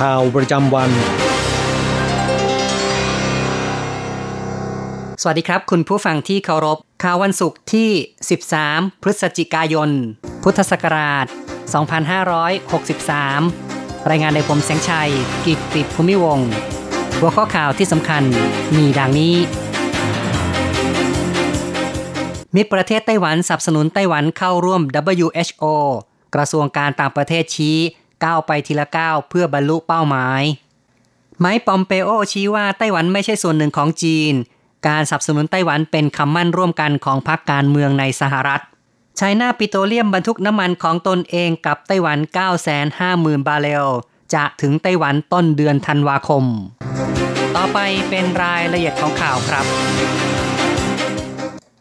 ข่าวประจำวัน สวัสดีครับ คุณผู้ฟังที่เคารพ ข่าววันศุกร์ที่ 13 พฤศจิกายน พุทธศักราช 2563 รายงานโดยผมแสงชัย กิตติภูมิวงหัวข้อข่าวที่สำคัญมีดังนี้ มิตรประเทศไต้หวันสนับสนุนไต้หวันเข้าร่วม WHO กระทรวงการต่างประเทศชี้ ก้าวไปทีละก้าวเพื่อบรรลุเป้าหมาย ไมค์ปอมเปโอชี้ว่าไต้หวันไม่ใช่ส่วนหนึ่งของจีน การสนับสนุนไต้หวันเป็นคำมั่นร่วมกันของพรรคการเมืองในสหรัฐไชน่าปิโตรเลียมบรรทุกน้ำมันของตนเองกับไต้หวัน 950,000 บาร์เรล จะถึงไต้หวันต้นเดือนธันวาคม ต่อไปเป็นรายละเอียดของข่าวครับ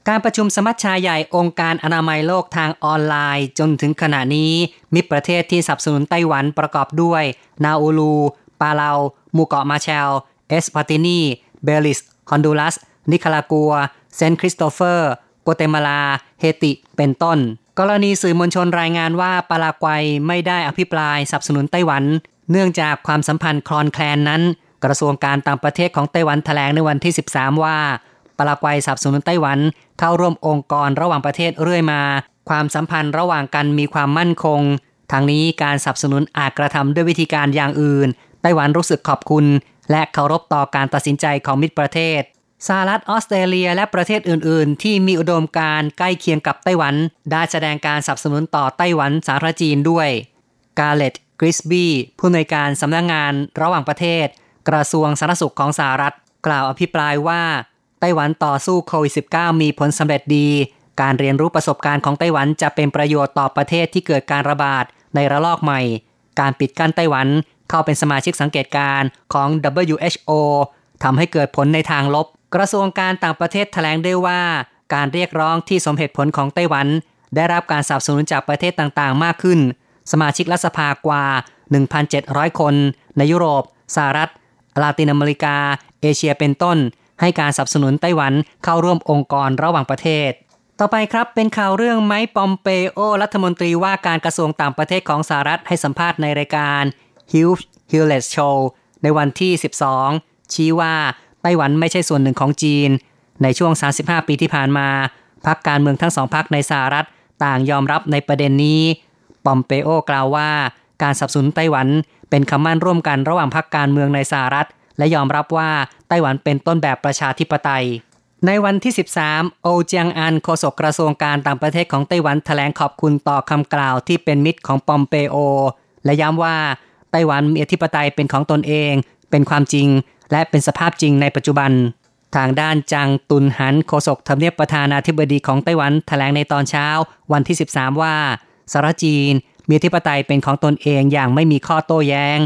การประชุมสมัชชาใหญ่องค์การอนามัยโลกทางออนไลน์ จนถึงขณะนี้มีประเทศที่สนับสนุนไต้หวันประกอบด้วย นาอูรู ปาเลาหมู่เกาะมาร์แชลล์ เอสวาตินี เบลีซ ฮอนดูรัส นิคารากัว เซนต์คริสโตเฟอร์กัวเตมาลา เฮติ เป็นต้น กรณีสื่อมวลชนรายงานว่าปารากวัยไม่ได้อภิปรายสนับสนุนไต้หวัน เนื่องจากความสัมพันธ์คลอนแคลนนั้น กระทรวงการต่างประเทศของไต้หวันแถลงในวันที่ 13 ว่า ปารากวัยสนับสนุนไต้หวัน เข้าร่วมองค์กรระหว่างประเทศเรื่อยมา ความสัมพันธ์ระหว่างกันมีความมั่นคง ทางนี้การสนับสนุนอาจกระทำด้วยวิธีการอย่างอื่น ไต้หวันรู้สึกขอบคุณ และเคารพต่อการตัดสินใจของมิตรประเทศสหรัฐออสเตรเลียและประเทศอื่น ๆ ที่มีอุดมการใกล้เคียงกับไต้หวัน ได้แสดงการสนับสนุนต่อไต้หวันสาธารณจีนด้วยกาเลตกริสบี้ผู้อำนวยการสำนักงงานระหว่างประเทศ กระทรวงสาธารณสุขของสหรัฐ กล่าวอภิปรายว่า ไต้หวันต่อสู้โควิด -19 มีผลสำเร็จดี การเรียนรู้ประสบการณ์ของไต้หวันจะเป็นประโยชน์ต่อประเทศที่เกิดการระบาดในระลอกใหม่ การปิดกั้นไต้หวันเข้าเป็นสมาชิกสังเกตการณ์ของ WHO ทำให้เกิดผลในทางลบ กระทรวงการต่างประเทศแถลงได้ว่า การเรียกร้องที่สมเหตุผลของไต้หวัน ได้รับการสนับสนุนจากประเทศต่างๆ มากขึ้น สมาชิกรัฐสภากว่า 1,700 คน ในยุโรปสหรัฐ ลาตินอเมริกา เอเชียเป็นต้น ให้การสนับสนุนไต้หวันเข้าร่วมองค์กรระหว่างประเทศ ต่อไปครับเป็นข่าวเรื่องไมค์ปอมเปโอ รัฐมนตรีว่าการกระทรวงต่างประเทศของสหรัฐให้สัมภาษณ์ในรายการ Hugh Hewlett Show ในวันที่ 12 ชี้ว่าไต้หวันไม่ใช่ส่วนหนึ่งของจีน ในช่วง 35 ปีที่ผ่านมาพรรคการเมืองทั้งสองพรรคในสหรัฐต่างยอมรับในประเด็นนี้ ปอมเปโอกล่าวว่า การสนับสนุนไต้หวันเป็นคำมั่นร่วมกันระหว่างพรรคการเมืองในสหรัฐ และยอมรับว่าไต้หวันเป็นต้นแบบประชาธิปไตย ในวันที่ 13 โอเจียงอันโฆษกกระทรวงการต่างประเทศของไต้หวันแถลงขอบคุณต่อคำกล่าวที่เป็นมิตรของปอมเปโอ และย้ำว่าไต้หวันมีอธิปไตยเป็นของตนเอง เป็นความจริง และเป็นสภาพจริงในปัจจุบัน ทางด้านจางตุนหันโฆษกทำเนียบประธานาธิบดีของไต้หวันแถลงในตอนเช้า วันที่ 13 ว่าสหรัฐจีนมีอธิปไตยเป็นของตนเองอย่างไม่มีข้อโต้แย้ง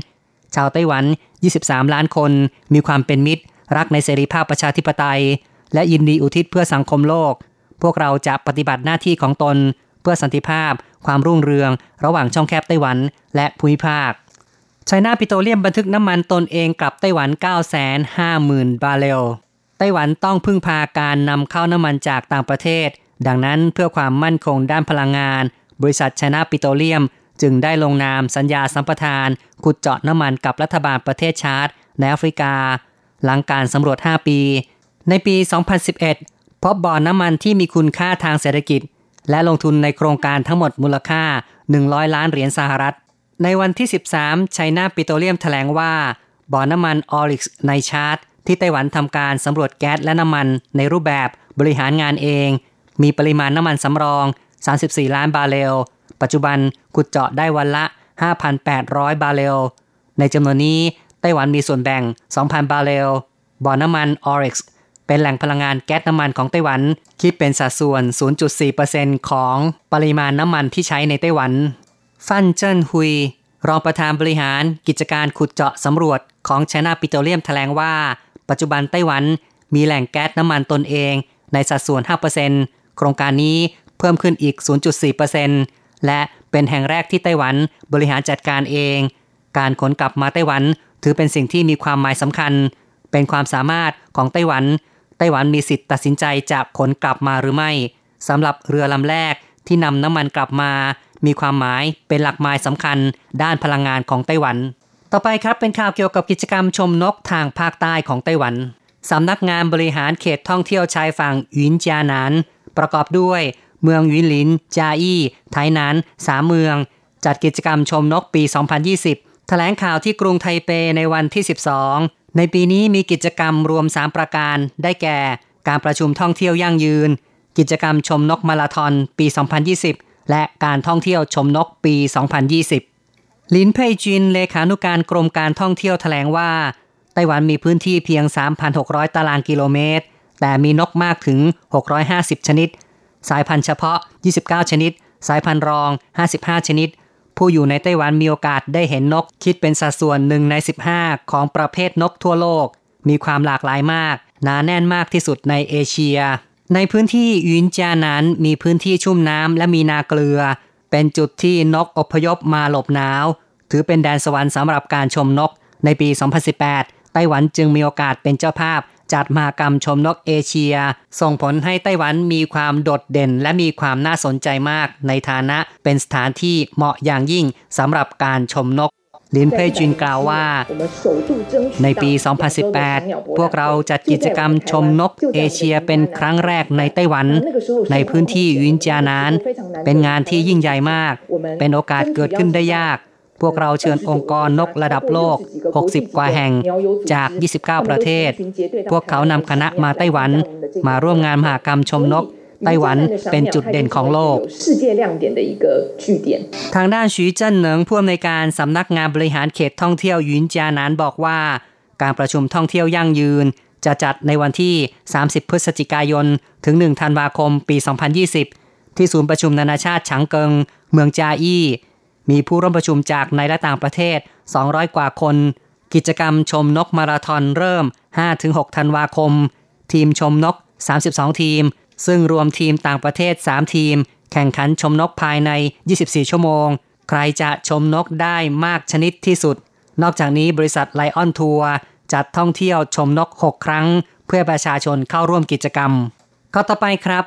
ชาวไต้หวัน 23 ล้านคน มีความเป็นมิตร รักในเสรีภาพประชาธิปไตย และยินดีอุทิศเพื่อสังคมโลก พวกเราจะปฏิบัติหน้าที่ของตน เพื่อสันติภาพ ความรุ่งเรือง ระหว่างช่องแคบไต้หวัน และภูมิภาค China Petroleum บรรทุกน้ำมันตนเองกลับไต้หวัน 950,000 บาร์เรล ไต้หวันต้องพึ่งพาการนำเข้าน้ำมันจากต่างประเทศ ดังนั้นเพื่อความมั่นคงด้านพลังงาน บริษัท China Petroleum จึงได้ลงนามสัญญาสัมปทาน ขุดเจาะน้ำมันกับรัฐบาลประเทศชาร์ตในแอฟริกา หลังการสำรวจ 5 ปี ในปี 2011 พบบ่อน้ำมันที่มีคุณค่าทางเศรษฐกิจ และลงทุนในโครงการทั้งหมดมูลค่า 100 ล้านเหรียญสหรัฐ ในวันที่ 13ไชน่าปิโตรเลียมแถลงว่าบ่อน้ำมัน Oryx ในชาดที่ไต้หวันทำการสำรวจแก๊สและน้ำมันในรูปแบบบริหารงานเอง มีปริมาณน้ำมันสำรอง 34 ล้านบาร์เรล ปัจจุบันขุดเจาะได้วันละ 5,800 บาร์เรล ในจำนวนนี้ไต้หวันมีส่วนแบ่ง 2,000 บาร์เรล บ่อน้ำมัน Oryxเป็นแหล่งพลังงานแก๊สน้ำมันของไต้หวัน คิดเป็นสัดส่วน 0.4%ของปริมาณน้ำมันที่ใช้ในไต้หวัน ฟันเจิ้นฮุย รองประธานบริหารกิจการขุดเจาะสำรวจของชน่าปิโตรเลียมแถลงว่า ปัจจุบันไต้หวันมีแหล่งแก๊สน้ำมันตนเอง ในสัดส่วน 5%โครงการนี้เพิ่มขึ้นอีก 0.4% และเป็นแห่งแรกที่ไต้หวันบริหารจัดการเอง การขนกลับมาไต้หวัน ถือเป็นสิ่งที่มีความหมายสำคัญ เป็นความสามารถของไต้หวัน ไต้หวันมีสิทธิ์ตัดสินใจจะขนกลับมาหรือไม่สำหรับเรือลำแรกที่นำน้ำมันกลับมา มีความหมายเป็นหลักหมายสำคัญ ด้านพลังงานของไต้หวัน ต่อไปครับเป็นข่าวเกี่ยวกับกิจกรรมชมนกทางภาคใต้ของไต้หวันสำนักงานบริหารเขตท่องเที่ยวชายฝั่งหยินจานานประกอบด้วย เมืองหยินหลิน จาอี้ ไทนานสามเมือง จัดกิจกรรมชมนกปี 2020แถลงข่าวที่กรุงไทเปในวันที่ 12 ในปีนี้มีกิจกรรมรวม 3 ประการ ได้แก่ การประชุมท่องเที่ยวยั่งยืน กิจกรรมชมนกมาราธอนปี 2020 และการท่องเที่ยวชมนกปี 2020 ลินเพยจิน เลขานุการกรมการท่องเที่ยวแถลงว่า ไต้หวันมีพื้นที่เพียง 3,600 ตารางกิโลเมตร แต่มีนกมากถึง 650 ชนิด สายพันธุ์เฉพาะ 29 ชนิด สายพันธุ์รอง 55 ชนิด ผู้อยู่ในไต้หวันมีโอกาสได้เห็นนก คิดเป็นสัดส่วนหนึ่งใน 15 ของประเภทนกทั่วโลก มีความหลากหลายมาก หนาแน่นมากที่สุดในเอเชีย ในพื้นที่ยุนจานั้นมีพื้นที่ชุ่มน้ำและมีนาเกลือ เป็นจุดที่นกอพยพมาหลบหนาว ถือเป็นแดนสวรรค์สำหรับการชมนก ในปี 2018 ไต้หวันจึงมีโอกาสเป็นเจ้าภาพ จัดมหากรรมชมนกเอเชีย ส่งผลให้ไต้หวันมีความโดดเด่น และมีความน่าสนใจมาก ในฐานะเป็นสถานที่เหมาะอย่างยิ่งสำหรับการชมนกลินเพยจินกล่าวว่า ในปี 2018 พวกเราจัดกิจกรรมชมนกเอเชียเป็นครั้งแรกในไต้หวัน ในพื้นที่วินจานาน เป็นงานที่ยิ่งใหญ่มาก เป็นโอกาสเกิดขึ้นได้ยาก พวกเราเชิญองค์กรนกระดับโลก 60 กว่าแห่งจาก 29 ประเทศ พวกเขานำคณะมาไต้หวัน มาร่วมงานมหากรรมชมนก ไต้หวันเป็นจุดเด่นของโลก ทางด้านฉีเจิ้นเหนิงผู้อำนวยการสำนักงานบริหารเขตท่องเที่ยวยินจานานบอกว่า การประชุมท่องเที่ยวยั่งยืน จะจัดในวันที่ 30 พฤศจิกายน ถึง 1 ธันวาคม ปี 2020 ที่ศูนย์ประชุมนานาชาติฉางเกิง เมืองจาอี้ มีผู้ร่วมประชุมจากในและต่างประเทศ 200 กว่าคน กิจกรรมชมนกมาราธอนเริ่ม 5-6 ธันวาคม ทีมชมนก 32 ทีม ซึ่งรวมทีมต่างประเทศ 3 ทีม แข่งขันชมนกภายใน 24 ชั่วโมง ใครจะชมนกได้มากชนิดที่สุด นอกจากนี้บริษัทไลออนทัวร์จัดท่องเที่ยวชมนก 6 ครั้ง เพื่อประชาชนเข้าร่วมกิจกรรมข้อต่อไปครับ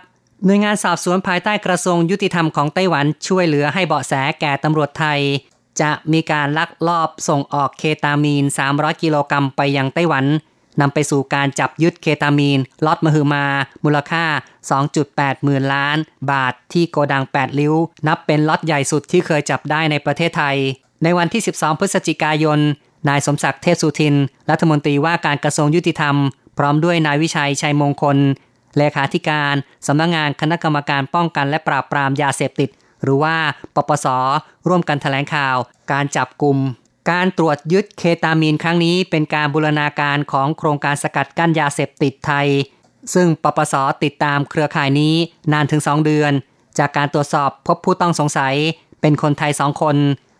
หน่วยงานสอบสวนภายใต้กระทรวงยุติธรรมของไต้หวันช่วยเหลือให้เบาะแสแก่ตำรวจไทย จะมีการลักลอบส่งออกเคตามีน 300 กิโลกรัมไปยังไต้หวันนำไปสู่การจับยึดเคตามีนล็อตมหึมา มูลค่า 2.8 หมื่นล้าน บาทที่โกดัง 8 ลิ้ว นับเป็นล็อตใหญ่สุดที่เคยจับได้ในประเทศไทย ในวันที่ 12 พฤศจิกายน นายสมศักดิ์เทพสุทิน รัฐมนตรีว่าการกระทรวงยุติธรรม พร้อมด้วยนายวิชัยชัยมงคล เลขาธิการสำนักงงานคณะกรรมการป้องกันและปราบปรามยาเสพติด หรือว่าปปส ร่วมกันแถลงข่าว การจับกลุ่มการตรวจยึดเคตามีนครั้งนี้เป็นการบูรณาการของโครงการสกัดกั้นยาเสพติดไทย ซึ่งปปสติดตามเครือข่ายนี้นานถึง 2 เดือน จากการตรวจสอบพบผู้ต้องสงสัย เป็นคนไทยสองคน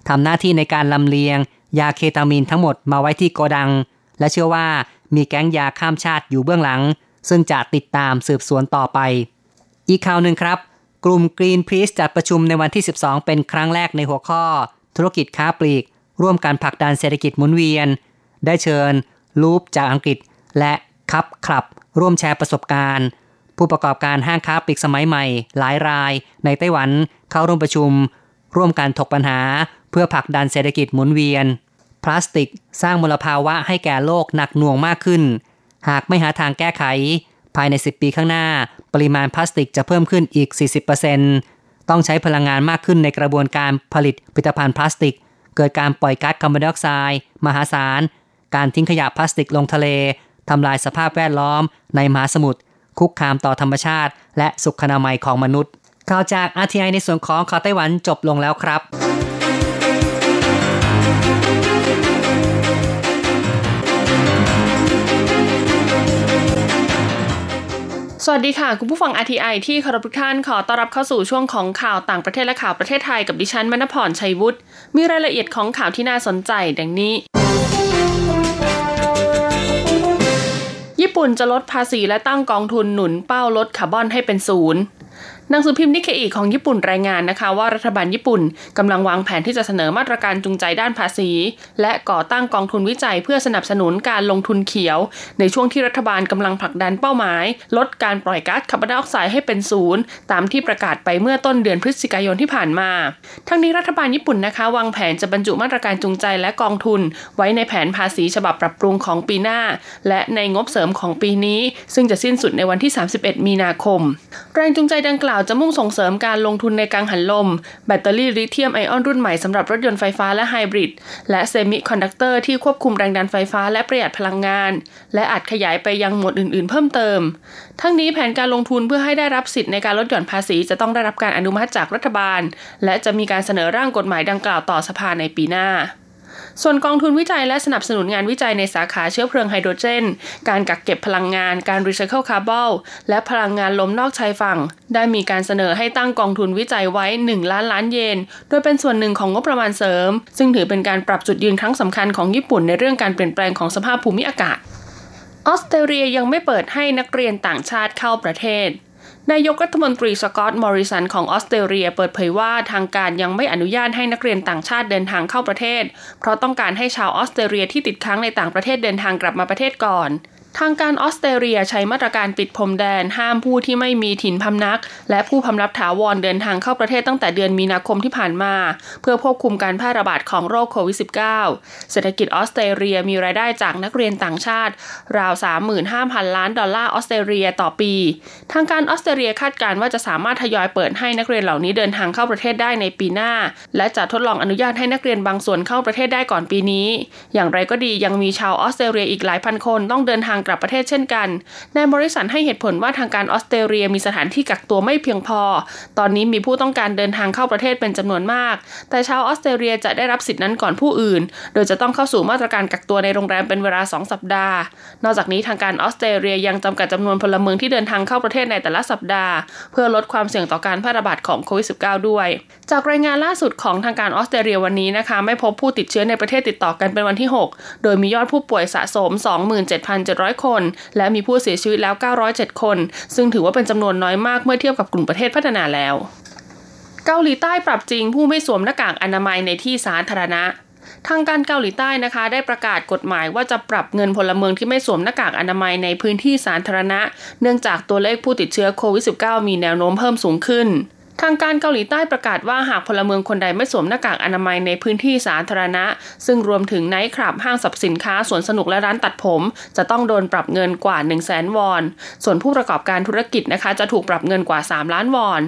ทำหน้าที่ในการลำเลียง ยาเคตามีนทั้งหมดมาไว้ที่โกดัง และเชื่อว่ามีแก๊งยาข้ามชาติอยู่เบื้องหลัง ซึ่งจะติดตามสืบสวนต่อไป อีกข่าวหนึ่งครับ กลุ่ม Greenpeace จัดประชุมในวันที่ 12 เป็นครั้งแรกในหัวข้อ ธุรกิจค้าปลีก ร่วมการผลักดันเศรษฐกิจหมุนเวียน ได้เชิญ ลูปจากอังกฤษ และคับคลับ ร่วมแชร์ประสบการณ์ ผู้ประกอบการห้างค้าปลีกสมัยใหม่ หลายราย ในไต้หวันเข้าร่วมประชุม ร่วมกันถกปัญหา เพื่อผลักดันเศรษฐกิจหมุนเวียน พลาสติก สร้างมลภาวะให้แก่โลกหนักหน่วงมากขึ้น หากไม่หาทางแก้ไข ภายใน 10 ปีข้างหน้า ปริมาณพลาสติกจะเพิ่มขึ้นอีก 40%ต้องใช้พลังงานมากขึ้นในกระบวนการผลิตผลิตภัณฑ์พลาสติก เกิดการปล่อยก๊าซคาร์บอนไดออกไซด์มหาศาล การทิ้งขยะพลาสติกลงทะเลทำลายสภาพแวดล้อม ในมหาสมุทรคุกคามต่อธรรมชาติ และสุขนามัยของมนุษย์ข่าวจาก RTI ในส่วนของข่าวไต้หวันจบลงแล้วครับ สวัสดีค่ะ คุณผู้ฟัง RTI ที่เคารพทุกท่านขอต้อนรับเข้าสู่ช่วงของข่าวต่างประเทศและข่าวประเทศไทยกับดิฉันมณพรชัยวุฒิมีรายละเอียดของข่าวที่น่าสนใจดังนี้ญี่ปุ่นจะลดภาษีและตั้งกองทุนหนุนเป้าลดคาร์บอนให้เป็นศูนย์ หนังสือพิมพ์นิเคอีของญี่ปุ่นรายงานนะคะ ว่ารัฐบาลญี่ปุ่นกำลังวางแผนที่จะเสนอมาตรการจูงใจด้านภาษี และก่อตั้งกองทุนวิจัยเพื่อสนับสนุนการลงทุนเขียว ในช่วงที่รัฐบาลกำลังผลักดันเป้าหมาย ลดการปล่อยก๊าซคาร์บอนไดออกไซด์ให้เป็นศูนย์ตามที่ประกาศไปเมื่อต้นเดือนพฤศจิกายนที่ผ่านมา ทั้งนี้รัฐบาลญี่ปุ่นนะคะวางแผนจะบรรจุมาตรการจูงใจและกองทุน ไว้ในแผนภาษีฉบับปรับปรุงของปีหน้า และในงบเสริมของปีนี้ ซึ่งจะสิ้นสุดในวันที่ 31 มีนาคม แรงจูงใจดังกล่าวจะมุ่งส่งเสริมการลงทุนในกังหันลม แบตเตอรี่ลิเธียมไอออนรุ่นใหม่สำหรับรถยนต์ไฟฟ้าและไฮบริด และเซมิคอนดักเตอร์ที่ควบคุมแรงดันไฟฟ้าและประหยัดพลังงาน และอาจขยายไปยังหมวดอื่นๆ เพิ่มเติม ทั้งนี้แผนการลงทุนเพื่อให้ได้รับสิทธิ์ในการลดหย่อนภาษีจะต้องได้รับการอนุมัติจากรัฐบาล และจะมีการเสนอร่างกฎหมายดังกล่าวต่อสภาในปีหน้า ส่วนกองทุนวิจัยและสนับสนุนงานวิจัยในสาขาเชื้อเพลิงไฮโดรเจน การกักเก็บพลังงาน การรีไซเคิลคาร์บอนและพลังงานลมนอกชายฝั่ง ได้มีการเสนอให้ตั้งกองทุนวิจัยไว้ 1 ล้านล้านเยน โดยเป็นส่วนหนึ่งของงบประมาณเสริม ซึ่งถือเป็นการปรับจุดยืนครั้งสำคัญของญี่ปุ่นในเรื่องการเปลี่ยนแปลงของสภาพภูมิอากาศออสเตรเลียยังไม่เปิดให้นักเรียนต่างชาติเข้าประเทศ นายกรัฐมนตรีสกอตต์มอริสันของออสเตรเลียเปิดเผยว่าทางการยังไม่อนุญาตให้นักเรียนต่างชาติเดินทางเข้าประเทศ เพราะต้องการให้ชาวออสเตรเลียที่ติดค้างในต่างประเทศเดินทางกลับมาประเทศก่อน ทางการออสเตรเลียใช้มาตรการปิดพรมแดน ห้ามผู้ที่ไม่มีถิ่นพำนัก และผู้พำนับถาวรเดินทางเข้าประเทศตั้งแต่เดือนมีนาคมที่ผ่านมา เพื่อควบคุมการแพร่ระบาดของโรคโควิด -19 เศรษฐกิจออสเตรเลียมีรายได้จากนักเรียนต่างชาติ ราว 35,000 ล้านดอลลาร์ออสเตรเลียต่อปี ทางการออสเตรเลียคาดการณ์ว่าจะสามารถทยอยเปิดให้นักเรียนเหล่านี้เดินทางเข้าประเทศได้ในปีหน้า และจะทดลองอนุญาตให้นักเรียนบางส่วนเข้าประเทศได้ก่อนปีนี้ อย่างไรก็ดียังมีชาวออสเตรเลียอีกหลายพันคนต้องเดินทางกลับประเทศเช่นกัน นายมอริสันให้เหตุผลว่าทางการออสเตรเลียมีสถานที่กักตัวไม่เพียงพอ ตอนนี้มีผู้ต้องการเดินทางเข้าประเทศเป็นจำนวนมาก แต่ชาวออสเตรเลียจะได้รับสิทธินั้นก่อนผู้อื่น โดยจะต้องเข้าสู่มาตรการกักตัวในโรงแรมเป็นเวลา 2 สัปดาห์ นอกจากนี้ทางการออสเตรเลียยังจำกัดจำนวนพลเมืองที่เดินทางเข้าประเทศในแต่ละสัปดาห์ เพื่อลดความเสี่ยงต่อการแพร่ระบาดของโควิด -19 ด้วย จากรายงานล่าสุดของทางการออสเตรเลียวันนี้นะคะไม่พบผู้ติดเชื้อในประเทศติดต่อกันเป็นวันที่ 6 โดยมียอดผู้ป่วยสะสม 27,700คน และมีผู้เสียชีวิตแล้ว 907 คน ซึ่งถือว่าเป็นจำนวนน้อยมากเมื่อเทียบกับกลุ่มประเทศพัฒนาแล้ว เกาหลีใต้ปรับจริงผู้ไม่สวมหน้ากากอนามัยในที่สาธารณะทางการเกาหลีใต้นะคะได้ประกาศกฎหมายว่าจะปรับเงินพลเมืองที่ไม่สวมหน้ากากอนามัยในพื้นที่สาธารณะ เนื่องจากตัวเลขผู้ติดเชื้อโควิด -19 มีแนวโน้มเพิ่มสูงขึ้น ทางการเกาหลีใต้ประกาศว่าหากพลเมืองคนใดไม่สวมหน้ากากอนามัยในพื้นที่สาธารณะ ซึ่งรวมถึงไนท์คลับห้างสรรพสินค้าสวนสนุกและร้านตัดผม จะต้องโดนปรับเงินกว่า 1 0 0 0 0แสนวอน ส่วนผู้ประกอบการธุรกิจนะคะ จะถูกปรับเงินกว่า 3 ล้านวอน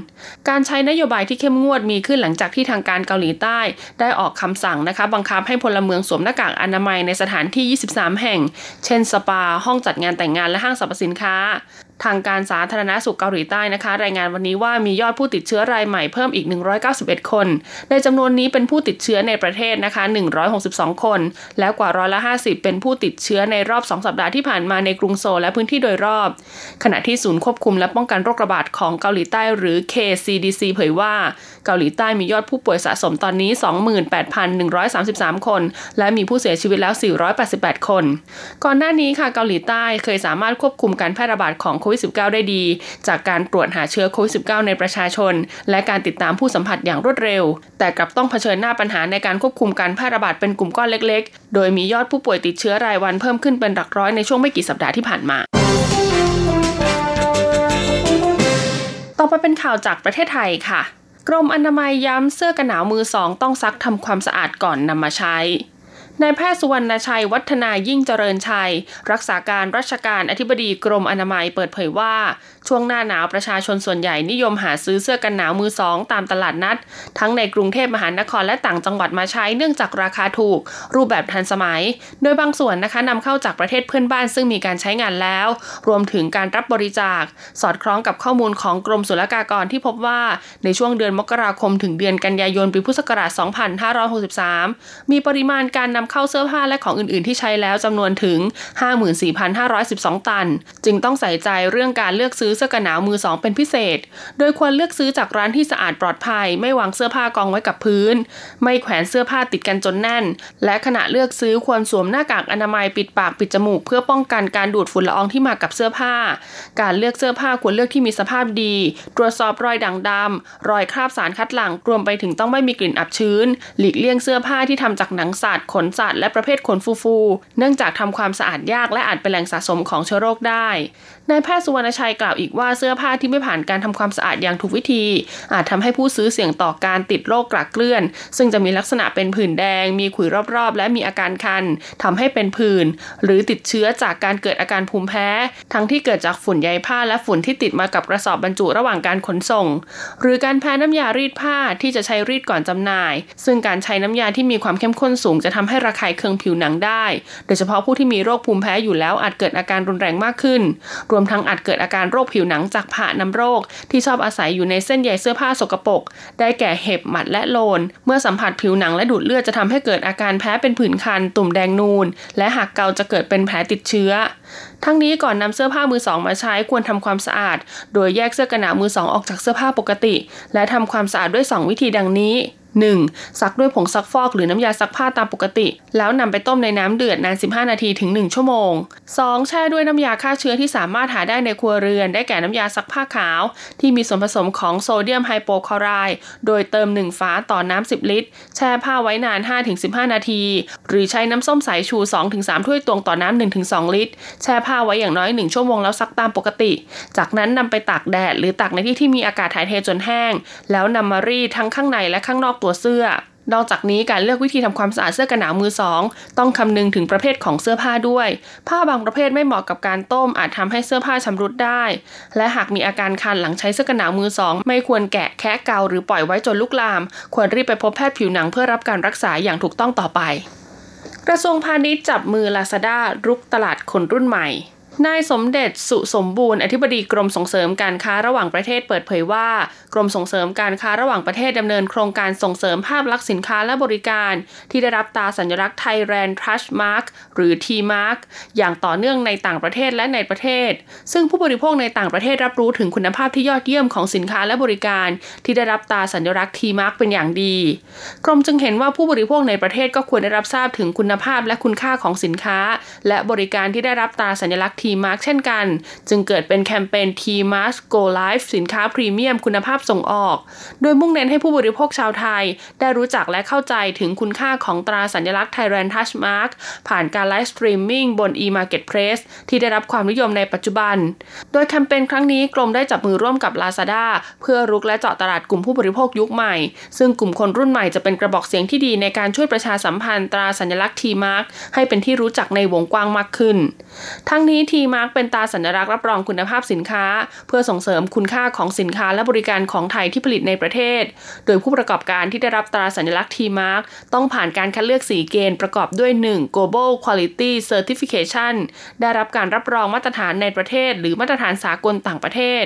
การใช้นโยบายที่เข้มงวดมีขึ้นหลังจากที่ทางการเกาหลีใต้ ได้ออกคำสั่งนะคะบังคับให้พลเมืองสวมหน้ากากอนามัยในสถานที่ 23 แห่ง เช่นสปา ห้องจัดงานแต่งงานและห้างสรรพสินค้า ทางการสาธารณสุขเกาหลีใต้นะคะ รายงานวันนี้ว่ามียอดผู้ติดเชื้อรายใหม่เพิ่มอีก 191 คน ในจำนวนนี้เป็นผู้ติดเชื้อในประเทศนะคะ 162 คน แล้วกว่าร้อยละ 50 เป็นผู้ติดเชื้อในรอบ 2 สัปดาห์ที่ผ่านมาในกรุงโซลและพื้นที่โดยรอบ ขณะที่ศูนย์ควบคุมและป้องกันโรคระบาดของเกาหลีใต้หรือ KCDC เผยว่า เกาหลีใต้มียอดผู้ป่วยสะสมตอนนี้ 28,133 คน และมีผู้เสียชีวิตแล้ว 488 คน ก่อนหน้านี้ค่ะเกาหลีใต้เคยสามารถควบคุมการแพร่ระบาดของโควิด -19 ได้ดี จากการตรวจหาเชื้อโควิด -19 ในประชาชน และการติดตามผู้สัมผัสอย่างรวดเร็ว แต่กลับต้องเผชิญหน้าปัญหาในการควบคุมการแพร่ระบาดเป็นกลุ่มก้อนเล็ก ๆ โดยมียอดผู้ป่วยติดเชื้อรายวันเพิ่มขึ้นเป็นหลักร้อยในช่วงไม่กี่สัปดาห์ที่ผ่านมาต่อไปเป็นข่าวจากประเทศไทยค่ะ กรมอนามัยย้ำเสื้อกันหนาวมือสองต้องซักทำความสะอาดก่อนนำมาใช้นายแพทย์สุวรรณชัยวัฒนายิ่งเจริญชัย รักษาการราชการอธิบดีกรมอนามัยเปิดเผยว่า ช่วงหน้าหนาวประชาชนส่วนใหญ่นิยมหาซื้อเสื้อกันหนาวมือสองตามตลาดนัด ทั้งในกรุงเทพมหานครและต่างจังหวัดมาใช้เนื่องจากราคาถูก รูปแบบทันสมัย โดยบางส่วนนะคะนำเข้าจากประเทศเพื่อนบ้านซึ่งมีการใช้งานแล้ว รวมถึงการรับบริจาค สอดคล้องกับข้อมูลของกรมศุลกากรที่พบว่าในช่วงเดือนมกราคมถึงเดือนกันยายนปีพุทธศักราช 2563 มีปริมาณการนำเข้าเสื้อผ้าและของอื่น ๆ ที่ใช้แล้วจำนวนถึง 54,512 ตัน จึงต้องใส่ใจเรื่องการเลือกซื้อเสื้อกันหนาวมือสองเป็นพิเศษ โดยควรเลือกซื้อจากร้านที่สะอาดปลอดภัย ไม่วางเสื้อผ้ากองไว้กับพื้น ไม่แขวนเสื้อผ้าติดกันจนแน่น และขณะเลือกซื้อควรสวมหน้ากากอนามัยปิดปากปิดจมูก เพื่อป้องกันการดูดฝุ่นละอองที่มากับเสื้อผ้า การเลือกเสื้อผ้าควรเลือกที่มีสภาพดี ตรวจสอบรอยด่างดำรอยคราบสารคัดหลั่งรวมไปถึงต้องไม่มีกลิ่นอับชื้น หลีกเลี่ยงเสื้อผ้าที่ทำจากหนังสัตว์ขนสัตว์และประเภทขนฟูๆเนื่องจากทำความสะอาดยากและอาจเป็นแหล่งสะสมของเชื้อโรคได้นายแพทย์สุวรรณชัยกล่าวอีกว่าเสื้อผ้าที่ไม่ผ่านการทำความสะอาดอย่างถูกวิธี อาจทำให้ผู้ซื้อเสี่ยงต่อการติดโรคกระเกลื่อน ซึ่งจะมีลักษณะเป็นผื่นแดง มีขุยรอบๆ และมีอาการคันทำให้เป็นผื่น หรือติดเชื้อจากการเกิดอาการภูมิแพ้ ทั้งที่เกิดจากฝุ่นใยผ้าและฝุ่นที่ติดมากับกระสอบบรรจุระหว่างการขนส่ง หรือการแพ้น้ำยารีดผ้าที่จะใช้รีดก่อนจำหน่าย ซึ่งการใช้น้ำยาที่มีความเข้มข้นสูง จะทำให้ระคายเคืองผิวหนังได้ โดยเฉพาะผู้ที่มีโรคภูมิแพ้อยู่แล้วอาจเกิดอาการรุนแรงมากขึ้นรวมทั้งอาจเกิดอาการโรคผิวหนังจากผ่านำโรค ที่ชอบอาศัยอยู่ในเส้นใยเสื้อผ้าสกปรกได้แก่เห็บหมัดและโลน เมื่อสัมผัสผิวหนังและดูดเลือดจะทำให้เกิดอาการแพ้เป็นผื่นคันตุ่มแดงนูน และหากเกาจะเกิดเป็นแผลติดเชื้อ ทั้งนี้ก่อนนำเสื้อผ้ามือสองมาใช้ควรทำความสะอาด โดยแยกเสื้อกันหนาวมือสองออกจากเสื้อผ้าปกติ และทำความสะอาดด้วย 2 วิธีดังนี้ 1. ซักด้วยผงซักฟอกหรือน้ำยาซักผ้าตามปกติ แล้วนำไปต้มในน้ำเดือดนาน 15 นาทีถึง 1 ชั่วโมง 2. แช่ด้วยน้ำยาฆ่าเชื้อที่สามารถหาได้ในครัวเรือน ได้แก่น้ำยาซักผ้าขาว ที่มีส่วนผสมของโซเดียมไฮโปคลอไรด์โดยเติม 1 ฝาต่อน้ำ 10 ลิตร แช่ผ้าไว้นาน 5-15 นาที หรือใช้น้ำส้มสายชู 2-3 ถ้วยตวงต่อน้ำ 1-2 ลิตร แช่ผ้าไว้อย่างน้อย 1 ชั่วโมงแล้วซักตามปกติ จากนั้นนำไปตากแดด หรือตากในที่ที่มีอากาศถ่ายเทจนแห้ง แล้วนำมารีดทั้งข้างในและข้างนอกตัวเสื้อ นอกจากนี้การเลือกวิธีทำความสะอาดเสื้อกันหนาวมือสองต้องคำนึงถึงประเภทของเสื้อผ้าด้วย ผ้าบางประเภทไม่เหมาะกับการต้มอาจทำให้เสื้อผ้าชำรุดได้ และหากมีอาการคันหลังใช้เสื้อกันหนาวมือสองไม่ควรแกะแคะเกาหรือปล่อยไว้จนลุกลาม ควรรีบไปพบแพทย์ผิวหนังเพื่อรับการรักษาอย่างถูกต้องต่อไป กระทรวงพาณิชย์จับมือลาซาด้ารุกตลาดคนรุ่นใหม่ นายสมเด็จสุสมบูรณ์อธิบดีกรมส่งเสริมการค้าระหว่างประเทศเปิดเผยว่า กรมส่งเสริมการค้าระหว่างประเทศดำเนินโครงการส่งเสริมภาพลักษณ์สินค้าและบริการ ที่ได้รับตาสัญลักษณ์ Thailand Trust Mark หรือ T Mark อย่างต่อเนื่องในต่างประเทศและในประเทศ ซึ่งผู้บริโภคในต่างประเทศรับรู้ถึงคุณภาพที่ยอดเยี่ยมของสินค้าและบริการ ที่ได้รับตาสัญลักษณ์ T Mark เป็นอย่างดี กรมจึงเห็นว่าผู้บริโภคในประเทศก็ควรได้รับทราบถึงคุณภาพและคุณค่าของสินค้า และบริการที่ได้รับตาสัญลักษณ์ T Mark เช่นกัน จึงเกิดเป็นแคมเปญ T Mars Go Live สินค้าพรีเมียมคุณภาพส่งออก โดยมุ่งเน้นให้ผู้บริโภคชาวไทย ได้รู้จักและเข้าใจถึงคุณค่าของตราสัญลักษณ์ Thailand Touch Mark ผ่านการ live streaming บน e-marketplace ที่ได้รับความนิยมในปัจจุบัน โดยแคมเปญครั้งนี้กรมได้จับมือร่วมกับ Lazada เพื่อรุกและเจาะตลาดกลุ่มผู้บริโภคยุคใหม่ ซึ่งกลุ่มคนรุ่นใหม่จะเป็นกระบอกเสียงที่ดีในการช่วยประชาสัมพันธ์ตราสัญลักษณ์ T Mark ให้เป็นที่รู้จักในวงกว้างมากขึ้น ทั้งนี้ T Mark เป็นตราสัญลักษณ์รับรองคุณภาพสินค้า เพื่อส่งเสริมคุณค่าของสินค้าและบริการของไทยที่ผลิตในประเทศ โดยผู้ประกอบการที่ได้รับตราสัญลักษณ์ T-Mark ต้องผ่านการคัดเลือกสีเกณฑ์ประกอบด้วย 1. Global Quality Certification ได้รับการรับรองมาตรฐานในประเทศ หรือมาตรฐานสากลต่างประเทศ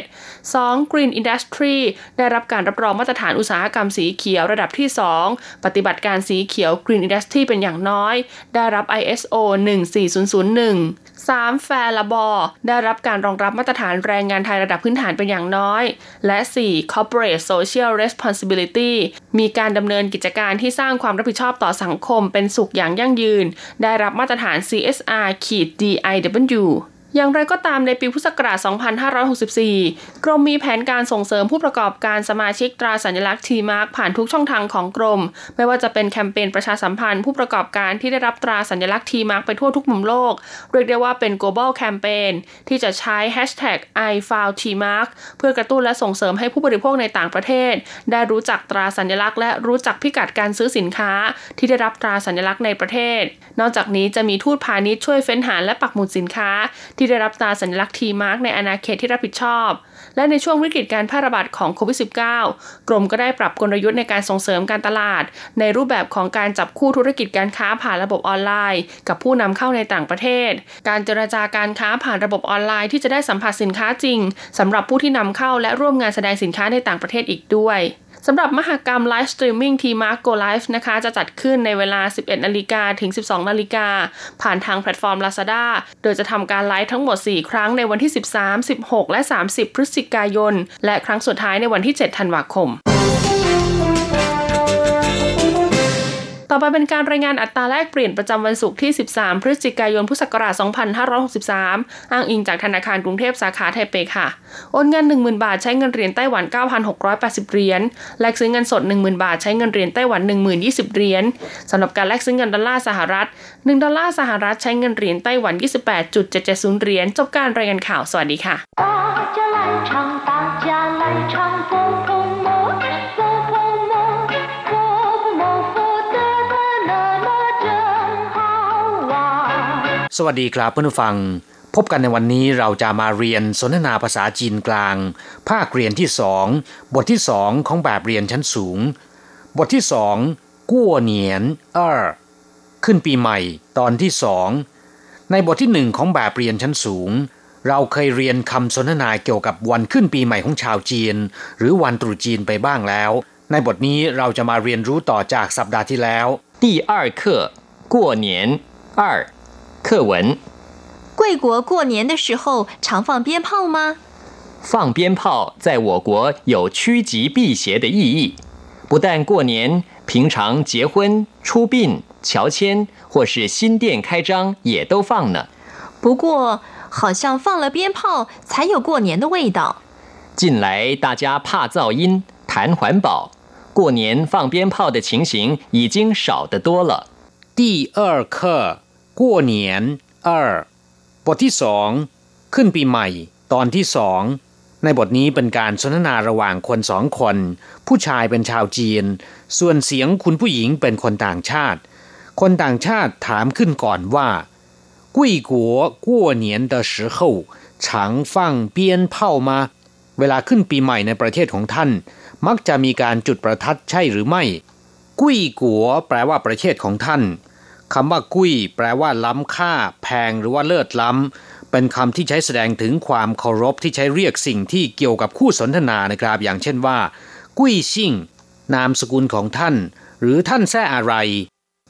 2. Green Industry ได้รับการรับรองมาตรฐานอุตสาหกรรมสีเขียวระดับที่ 2 ปฏิบัติการสีเขียว Green Industry เป็นอย่างน้อย ได้รับ ISO 14001 3. แฟร์ละบอ ได้รับการรองรับมาตรฐานแรงงานไทยระดับพื้นฐานเป็นอย่างน้อย และ 4. Corporate Social Responsibility มีการดำเนินกิจการที่สร้างความรับผิดชอบต่อสังคมเป็นสุขอย่างยั่งยืน ได้รับมาตรฐาน CSR ขีด DIW อย่างไรก็ตามในปีพุทธศักราช 2564 กรมมีแผนการส่งเสริมผู้ประกอบการสมาชิกตราสัญลักษณ์ T Mark ผ่านทุกช่องทางของกรม ไม่ว่าจะเป็นแคมเปญประชาสัมพันธ์ผู้ประกอบการที่ได้รับตราสัญลักษณ์ T Mark ไปทั่วทุกมุมโลก เรียกได้ว่าเป็น global campaign ที่จะใช้ hashtag i found t m a r k เพื่อกระตุ้นและส่งเสริมให้ผู้บริโภคในต่างประเทศ ได้รู้จักตราสัญลักษณ์ และรู้จักพิกัดการซื้อสินค้า ที่ได้รับตราสัญลักษณ์ในประเทศ นอกจากนี้จะมีทูตพาณิชย์ช่วยเฟ้นหาและปักหมุดสินค้าที่ได้รับตราสัญลักษณ์ T Mark ในอาณาเขตที่รับผิดชอบ และในช่วงวิกฤตการแพร่ระบาดของโควิด -19 กรมก็ได้ปรับกลยุทธ์ในการส่งเสริมการตลาด ในรูปแบบของการจับคู่ธุรกิจการค้าผ่านระบบออนไลน์ กับผู้นำเข้าในต่างประเทศ การเจรจาการค้าผ่านระบบออนไลน์ที่จะได้สัมผัสสินค้าจริงสำหรับผู้ที่นำเข้าและร่วมงานแสดงสินค้าในต่างประเทศอีกด้วย สำหรับมหกรรม live streaming T Mark Go Live นะคะ จะจัดขึ้นในเวลา 11นาฬิกาถึง 12นาฬิกาผ่านทางแพลตฟอร์ม Lazada โดยจะทำการไลฟ์ทั้งหมด 4 ครั้งในวันที่ 13 16 และ 30 พฤศจิกายน และครั้งสุดท้ายในวันที่ 7 ธันวาคม ต่อไปเป็นการรายงานอัตราแลกเปลี่ยนประจำวันศุกร์ที่ 13 พฤศจิกายน พุทธศักราช 2563 อ้างอิงจากธนาคารกรุงเทพสาขาไทเปค่ะ โอนเงิน 10,000 บาทใช้เงินเหรียญไต้หวัน 9,680 เหรียญ แลกซื้อเงินสด 10,000 บาทใช้เงินเหรียญไต้หวัน 10,020 เหรียญสำหรับการแลกซื้อเงินดอลลาร์สหรัฐ 1 ดอลลาร์สหรัฐใช้เงินเหรียญไต้หวัน 28.770 เหรียญ จบการรายงานข่าว สวัสดีค่ะ สวัสดีครับเพื่อนผู้ฟัง พบกันในวันนี้เราจะมาเรียนสนทนาภาษาจีนกลาง ภาคเรียนที่สองบทที่สองของแบบเรียนชั้นสูง บทที่สองกั้วเหนียนเออขึ้นปีใหม่ตอนที่สองในบทที่หนึ่งของแบบเรียนชั้นสูง เราเคยเรียนคำสนทนาเกี่ยวกับวันขึ้นปีใหม่ของชาวจีน หรือวันตรุษจีนไปบ้างแล้ว ในบทนี้เราจะมาเรียนรู้ต่อจากสัปดาห์ที่แล้ว第二课过年二 课文：贵国过年的时候常放鞭炮吗？放鞭炮在我国有趋吉避邪的意义。不但过年，平常结婚、出殡、乔迁或是新店开张也都放呢。不过，好像放了鞭炮才有过年的味道。近来大家怕噪音、谈环保，过年放鞭炮的情形已经少得多了。第二课。 กัวเหนียนเออบทที่สองขึ้นปีใหม่ ตอนที่สองในบทนี้เป็นการสนทนาระหว่างคนสองคน ผู้ชายเป็นชาวจีน ส่วนเสียงคุณผู้หญิงเป็นคนต่างชาติ คนต่างชาติถามขึ้นก่อนว่า贵国过年的时候常放鞭炮吗เวลาขึ้นปีใหม่ในประเทศของท่าน มักจะมีการจุดประทัดใช่หรือไม่กุ้ยกัวแปลว่าประเทศของท่าน คำว่ากุ้ยแปลว่าล้ำค่า แพงหรือว่าเลิศล้ำ เป็นคำที่ใช้แสดงถึงความเคารพที่ใช้เรียกสิ่งที่เกี่ยวกับคู่สนทนานะครับ อย่างเช่นว่า กุ้ยซิ่ง นามสกุลของท่าน หรือท่านแท้อะไร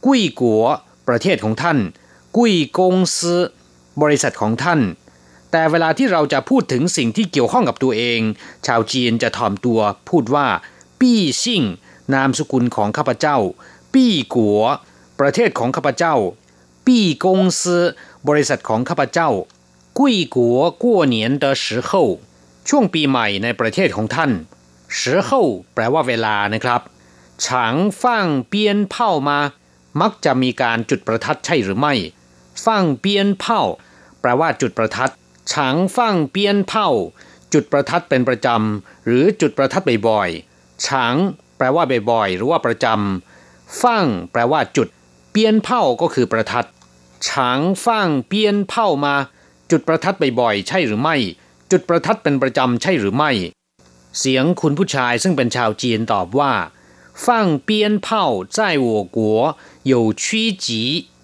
กุ้ยกัว ประเทศของท่าน กุ้ยกงซือบริษัทของท่าน แต่เวลาที่เราจะพูดถึงสิ่งที่เกี่ยวข้องกับตัวเอง ชาวจีนจะถ่อมตัวพูดว่า ปี้ซิ่ง นามสกุลของข้าพเจ้า ปี้กัว ประเทศของข้าพเจ้า ปี้กงซือบริษัทของข้าพเจ้า กุ้ยกัวกัวเหนียนเดอสือเช่วงปีใหม่ในประเทศของท่านสือเแปลว่าเวลานะครับฉางฟังเปียนเผามา มักจะมีการจุดประทัดใช่หรือไม่ ฟังเปียนเผาแปลว่าจุดประทัดฉางฟังเปียนเผาจุดประทัดเป็นประจำ หรือจุดประทัดบ่อยๆฉางแปลว่าบ่อยๆหรือว่าประจำฟังแปลว่าจุด เปียนเผาก็คือประทัดฉางฟั่งเปียนเผามา จุดประทัดบ่อยๆใช่หรือไม่ จุดประทัดเป็นประจำใช่หรือไม่ เสียงคุณผู้ชายซึ่งเป็นชาวจีนตอบว่า放鞭炮在我国有趋吉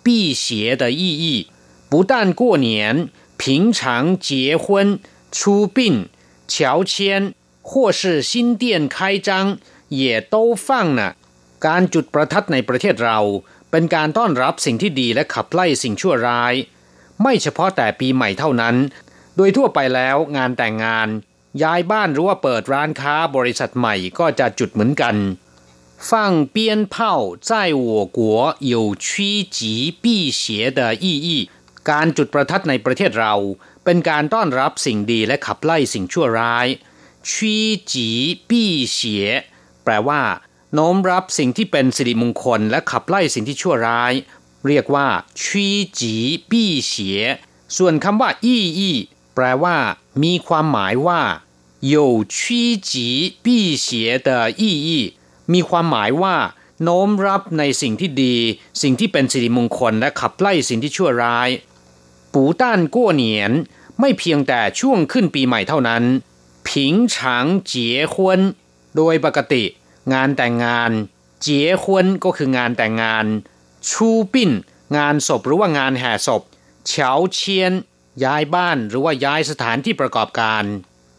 避邪的意义不但过年平常结婚出殡乔迁或是新店开张也都放呢การจุดประทัดในประเทศเรา เป็นการต้อนรับสิ่งที่ดีและขับไล่สิ่งชั่วร้าย ไม่เฉพาะแต่ปีใหม่เท่านั้น โดยทั่วไปแล้วงานแต่งงาน ย้ายบ้านหรือว่าเปิดร้านค้าบริษัทใหม่ก็จะจุดเหมือนกัน放鞭炮在我国有趋吉避邪的意义การจุดประทัดในประเทศเรา เป็นการต้อนรับสิ่งดีและขับไล่สิ่งชั่วร้ายชีจีปี้เสียแปลว่า โน้มรับสิ่งที่เป็นสิริมงคลและขับไล่สิ่งที่ชั่วร้าย เรียกว่าชีจีปี้เสียส่วนคำว่าอี้อี้แปลว่า มีความหมายว่า有趋吉避邪的意义มีความหมายว่า โน้มรับในสิ่งที่ดี สิ่งที่เป็นสิริมงคลและขับไล่สิ่งที่ชั่วร้ายปูต้านกั้วเหนียนไม่เพียงแต่ช่วงขึ้นปีใหม่เท่านั้นผิงฉางเจี๋ยควนโดยปกติ งานแต่งงานเจี๋ยควนก็คืองานแต่งงาน ชูปิ้น งานศพหรือว่างานแห่ศพเฉาเชียน ย้ายบ้านหรือว่าย้ายสถานที่ประกอบการ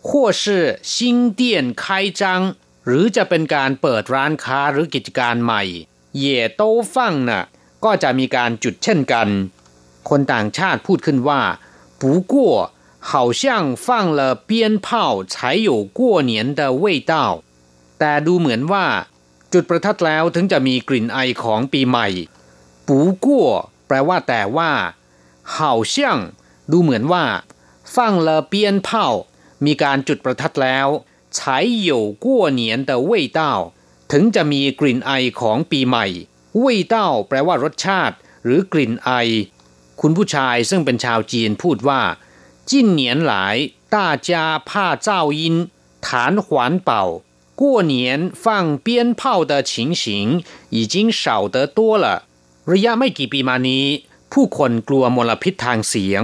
或是新店开张หรือจะเป็นการเปิดร้านค้าหรือกิจการใหม่เย่โต้ฟังน่ะก็จะมีการจุดเช่นกัน คนต่างชาติพูดขึ้นว่า不过好像放了鞭炮才有过年的味道 แต่ดูเหมือนว่า จุดประทัดแล้วถึงจะมีกลิ่นไอของปีใหม่ ปูกั่วแปลว่าแต่ว่าเห่าเชี่ยง ดูเหมือนว่าฟังเลเปียนเผามีการจุดประทัดแล้วใช้หยู่กั่วเหนียนแต่เว่ถึงจะมีกลิ่นไอของปีใหม่味道แปลว่ารสชาติ หรือกลิ่นไอ คุณผู้ชายซึ่งเป็นชาวจีนพูดว่า จิ้นเหนียนหลายต้าจาผ้า 过年放鞭炮的情形已经少得多了ระยะไม่กี่ปีมานี้ ผู้คนกลัวมลพิษทางเสียง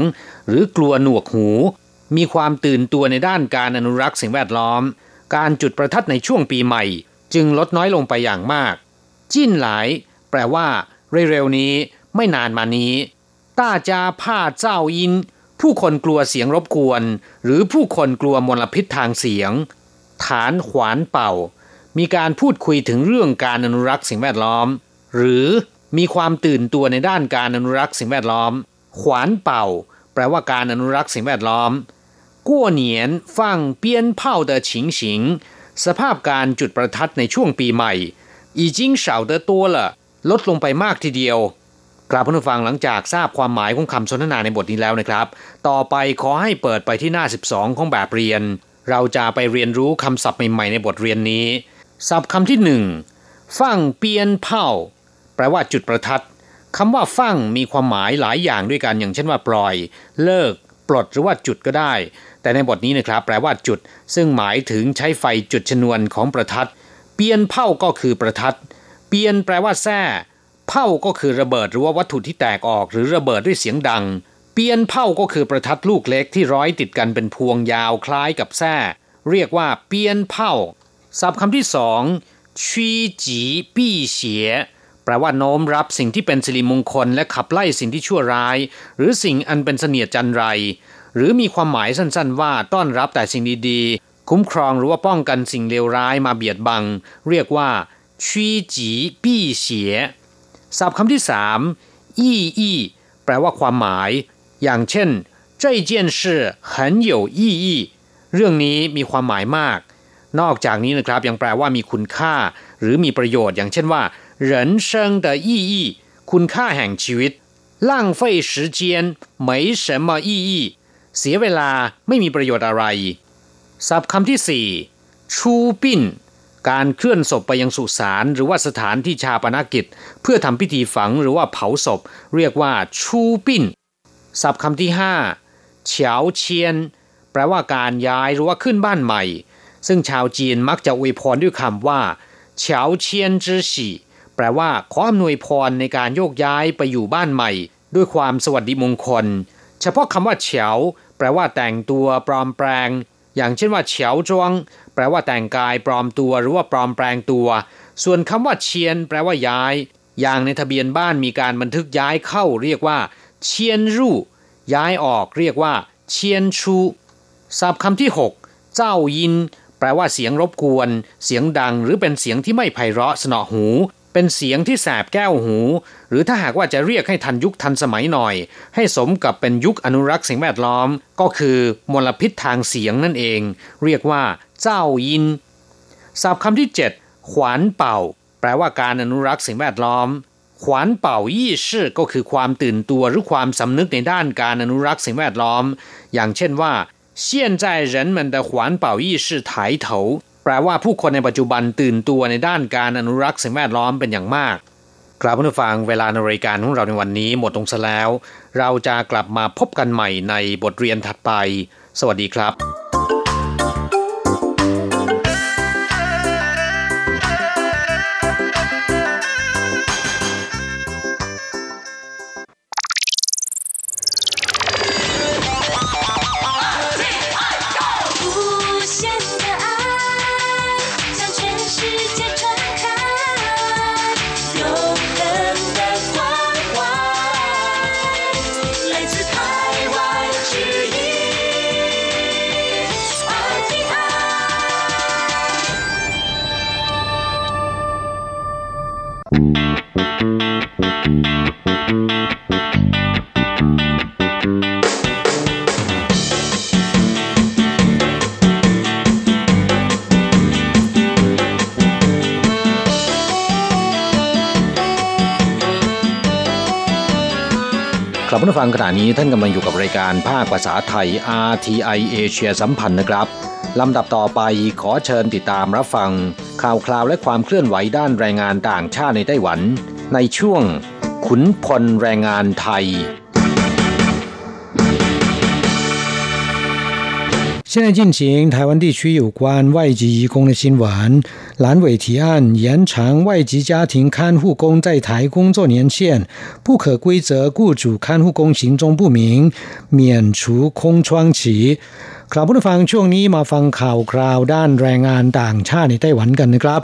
หรือกลัวหนวกหู มีความตื่นตัวในด้านการอนุรักษ์สิ่งแวดล้อม การจุดประทัดในช่วงปีใหม่ จึงลดน้อยลงไปอย่างมาก จิ้นหลาย แปลว่า เร็วๆนี้ ไม่นานมานี้ต้าจาผ้าเจ้าอิน ผู้คนกลัวเสียงรบกวน หรือผู้คนกลัวมลพิษทางเสียง ฐานขวานเป่า มีการพูดคุยถึงเรื่องการอนุรักษ์สิ่งแวดล้อม หรือมีความตื่นตัวในด้านการอนุรักษ์สิ่งแวดล้อม ขวานเป่า แปลว่าการอนุรักษ์สิ่งแวดล้อมกั้วเหนียนฟังเปี้ยนเผาเดอสภาพการจุดประทัดในช่วงปีใหม่อีจิงเฉาเดอตัวละลดลงไปมากทีเดียวกราบผู้ฟังหลังจากทราบความหมายของคำสนทนาในบทนี้แล้วนะครับ ต่อไปขอให้เปิดไปที่หน้า 12 ของแบบเรียน เราจะไปเรียนรู้คำศัพท์ใหม่ๆในบทเรียนนี้ ศัพท์คำที่หนึ่งฟั่งเปียนเผาแปลว่าจุดประทัดคำว่าฟั่งมีความหมายหลายอย่างด้วยกันอย่างเช่นว่าปล่อย เลิก ปลดหรือว่าจุดก็ได้ แต่ในบทนี้นะครับ แปลว่าจุด ซึ่งหมายถึงใช้ไฟจุดชนวนของประทัด เปียนเผาก็คือประทัด เปียนแปลว่าแท้เผาก็คือระเบิดหรือว่าวัตถุที่แตกออก หรือระเบิดด้วยเสียงดัง เปียนเผาก็คือประทัดลูกเล็กที่ร้อยติดกันเป็นพวงยาวคล้ายกับแท้เรียกว่าเปียนเผาศัพท์คำที่สองชีจีปี้เสียแปลว่าโน้มรับสิ่งที่เป็นสิริมงคลและขับไล่สิ่งที่ชั่วร้าย หรือสิ่งอันเป็นเสนียดจันไร หรือมีความหมายสั้นๆ ว่าต้อนรับแต่สิ่งดีๆ คุ้มครองหรือว่าป้องกันสิ่งเลวร้ายมาเบียดบัง เรียกว่าชีจีปี้เสียศัพท์คำที่สามอี้อี้แปลว่าความหมาย อย่างเช่น这件事很有意义เรื่องนี้มีความหมายมาก นอกจากนี้นะครับยังแปลว่ามีคุณค่า หรือมีประโยชน์ อย่างเช่นว่า人生的意义คุณค่าแห่งชีวิต浪费时间没什么意义เสียเวลาไม่มีประโยชน์อะไร ศัพท์คำที่สี่ชูปิ้น การเคลื่อนศพไปยังสุสานหรือว่าสถานที่ชาปนกิจ เพื่อทำพิธีฝังหรือว่าเผาศพ เรียกว่าชูปิ้น ศัพท์คำที่ห้าเฉาเชียน แปลว่าการย้ายหรือว่าขึ้นบ้านใหม่ ซึ่งชาวจีนมักจะอวยพรด้วยคำว่าเฉาเชียนจื้อฉีแปลว่าขออำนวยพรในการโยกย้ายไปอยู่บ้านใหม่ ด้วยความสวัสดิมงคล เฉพาะคำว่าเฉาแปลว่าแต่งตัวปลอมแปลง อย่างเช่นว่าเฉาจวง แปลว่าแต่งกายปลอมตัวหรือว่าปลอมแปลงตัว ส่วนคำว่าเชียน แปลว่าย้าย อย่างในทะเบียนบ้านมีการบันทึกย้ายเข้าเรียกว่า เชียนรู่ย้ายออกเรียกว่าเชียนชูศัพท์คำที่ 6 เจ้ายิน แปลว่าเสียงรบกวน เสียงดังหรือเป็นเสียงที่ไม่ไพเราะสนอหู เป็นเสียงที่แสบแก้วหู หรือถ้าหากว่าจะเรียกให้ทันยุคทันสมัยหน่อย ให้สมกับเป็นยุคอนุรักษ์สิ่งแวดล้อม ก็คือมลพิษทางเสียงนั่นเอง เรียกว่า เจ้ายินศัพท์คำที่ 7 ขวานเป่า แปลว่าการอนุรักษ์สิ่งแวดล้อม ข ขวานเป่ายี่ชื่อก็คือความตื่นตัวหรือความสำนึกในด้านการอนุรักษ์สิ่งแวดล้อม อย่างเช่นว่า现在人们的环保意识抬头แปลว่าผู้คนในปัจจุบันตื่นตัวในด้านการอนุรักษ์สิ่งแวดล้อมเป็นอย่างมากกลับผู้ฟังเวลาในรายการของเราในวันนี้หมดลงซะแล้ว เราจะกลับมาพบกันใหม่ในบทเรียนถัดไป สวัสดีครับ ขณะนี้ท่านกำลังอยู่กับรายการภาคภาษาไทย RTI เอเชียสัมพันธ์นะครับลำดับต่อไปขอเชิญติดตามรับฟัง ข่าวคราวและความเคลื่อนไหวด้านแรงงานต่างชาติในไต้หวัน ในช่วง ขุนพลแรงงานไทย现在进行台湾地区有关外籍移工的新闻。 蓝委提案延长外籍家庭看护工在台工作年限，不可归责雇主看护工行踪不明，免除空窗期。ครับผู้ฟังช่วงนี้มาฟังข่าวคราวด้านแรงงานต่างชาติในไต้หวันกันนะครับ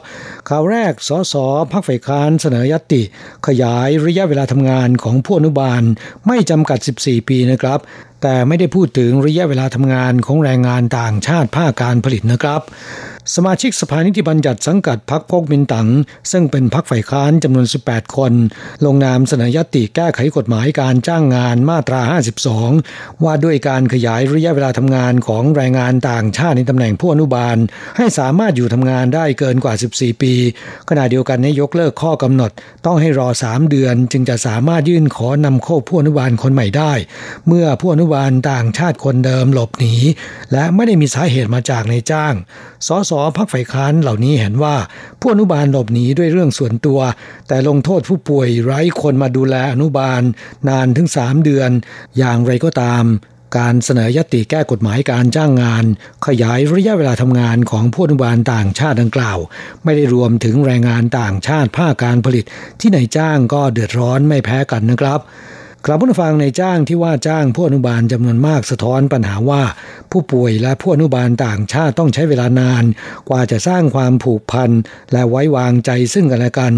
ข่าวแรกสสพักฝ่ายค้านเสนอยติ ขยายระยะเวลาทำงานของผู้อนุบาลไม่จำกัด 14 ปีนะครับ แต่ไม่ได้พูดถึงระยะเวลาทำงานของแรงงานต่างชาติภาคการผลิตนะครับ สมาชิกสภานิติบัญญัติสังกัดพรรคพกมินตัง ซึ่งเป็นพรรคฝ่ายค้านจำนวน 18 คน ลงนามเสนอยติแก้ไขกฎหมายการจ้างงานมาตรา 52 ว่าด้วยการขยายระยะเวลาทำงานของแรงงานต่างชาติในตำแหน่งผู้อนุบาล ให้สามารถอยู่ทำงานได้เกินกว่า 14 ปี ขณะเดียวกันให้ยกเลิกข้อกำหนด ต้องให้รอ 3 เดือน จึงจะสามารถยื่นขอนำเข้าผู้อนุบาลคนใหม่ได้ เมื่อผู้อนุบาลต่างชาติคนเดิมหลบหนีและไม่ได้มีสาเหตุมาจากในจ้าง สสพักฝ่ายค้านเหล่านี้เห็นว่า ผู้อนุบาลหลบหนีด้วยเรื่องส่วนตัว แต่ลงโทษผู้ป่วยไร้คนมาดูแลอนุบาล นานถึงสามเดือน อย่างไรก็ตาม การเสนอยติแก้กฎหมายการจ้างงาน ขยายระยะเวลาทำงานของผู้อนุบาลต่างชาติดังกล่าว ไม่ได้รวมถึงแรงงานต่างชาติภาคการผลิตที่นายจ้างก็เดือดร้อนไม่แพ้กันนะครับ กลับผู้ฟังในจ้างที่ว่าจ้างผู้อนุบาลจำนวนมากสะท้อนปัญหาว่า ผู้ป่วยและผู้อนุบาลต่างชาติต้องใช้เวลานาน กว่าจะสร้างความผูกพันและไว้วางใจซึ่งกันและกัน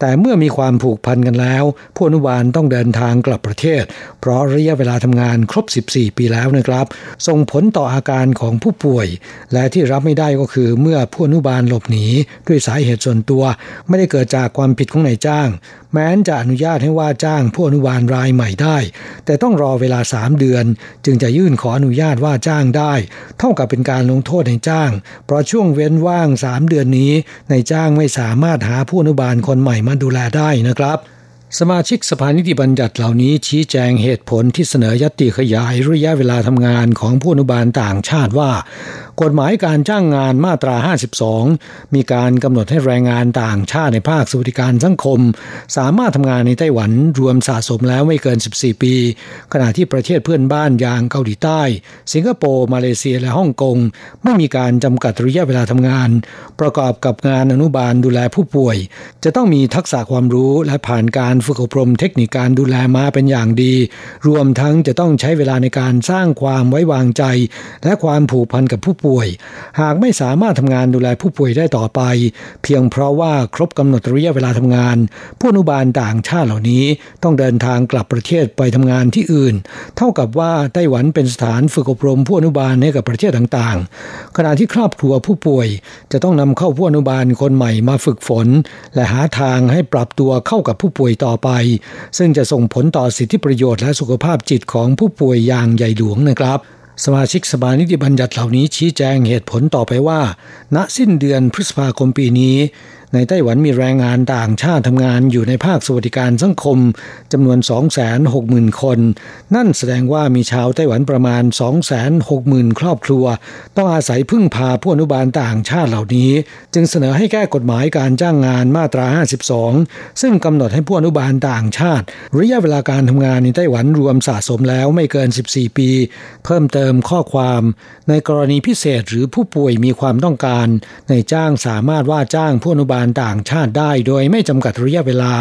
แต่เมื่อมีความผูกพันกันแล้ว ผู้อนุบาลต้องเดินทางกลับประเทศ เพราะระยะเวลาทำงานครบ 14 ปีแล้วนะครับ ส่งผลต่ออาการของผู้ป่วย และที่รับไม่ได้ก็คือเมื่อผู้อนุบาลหลบหนีด้วยสาเหตุส่วนตัว ไม่ได้เกิดจากความผิดของนายจ้าง แม้นจะอนุญาตให้ว่าจ้างผู้อนุบาลรายใหม่ได้ แต่ต้องรอเวลา 3 เดือน จึงจะยื่นขออนุญาตว่าจ้างได้ เท่ากับเป็นการลงโทษในจ้าง เพราะช่วงเว้นว่าง 3 เดือนนี้ในจ้างไม่สามารถหาผู้อนุบาลคนใหม่มาดูแลได้นะครับสมาชิกสภานิติบัญญัติเหล่านี้ชี้แจงเหตุผลที่เสนอยติขยายระยะเวลาทำงานของผู้อนุบาลต่างชาติว่า กฎหมายการจ้างงานมาตรา 52 มีการกำหนดให้แรงงานต่างชาติในภาคสวัสดิการสังคม สามารถทำงานในไต้หวันรวมสะสมแล้วไม่เกิน 14 ปี ขณะที่ประเทศเพื่อนบ้านอย่างเกาหลีใต้ สิงคโปร์ มาเลเซียและฮ่องกง ไม่มีการจำกัดระยะเวลาทำงาน ประกอบกับงานอนุบาลดูแลผู้ป่วย จะต้องมีทักษะความรู้และผ่านการฝึกอบรมเทคนิคการดูแลมาเป็นอย่างดี รวมทั้งจะต้องใช้เวลาในการสร้างความไว้วางใจ และความผูกพันกับผู้ป่วย หากไม่สามารถทำงานดูแลผู้ป่วยได้ต่อไป เพียงเพราะว่าครบกำหนดระยะเวลาทำงาน ผู้อนุบาลต่างชาติเหล่านี้ต้องเดินทางกลับประเทศไปทำงานที่อื่น เท่ากับว่าไต้หวันเป็นสถานฝึกอบรมผู้อนุบาลให้กับประเทศต่างๆ ขณะที่ครอบครัวผู้ป่วย จะต้องนำเข้าผู้อนุบาลคนใหม่มาฝึกฝน และหาทางให้ปรับตัวเข้ากับผู้ป่วยต่อไป ซึ่งจะส่งผลต่อสิทธิประโยชน์และสุขภาพจิตของผู้ป่วยอย่างใหญ่หลวงนะครับ สมาชิกสภานิติบัญญัติเหล่านี้ชี้แจงเหตุผลต่อไปว่า ณสิ้นเดือนพฤษภาคมปีนี้ ในไต้หวันมีแรงงานต่างชาติทำงานอยู่ในภาคสวัสดิการสังคมจำนวน 260,000 คน นั่นแสดงว่ามีชาวไต้หวันประมาณ 260,000 ครอบครัว ต้องอาศัยพึ่งพาผู้อนุบาลต่างชาติเหล่านี้ จึงเสนอให้แก้กฎหมายการจ้างงานมาตรา 52 ซึ่งกำหนดให้ผู้อนุบาลต่างชาติ ระยะเวลาการทำงานในไต้หวันรวมสะสมแล้วไม่เกิน 14 ปี เพิ่มเติมข้อความ ในกรณีพิเศษหรือผู้ป่วยมีความต้องการ ในจ้างสามารถว่าจ้างผู้อนุบาลต่างชาติได้โดยไม่จำกัดระยะเวลา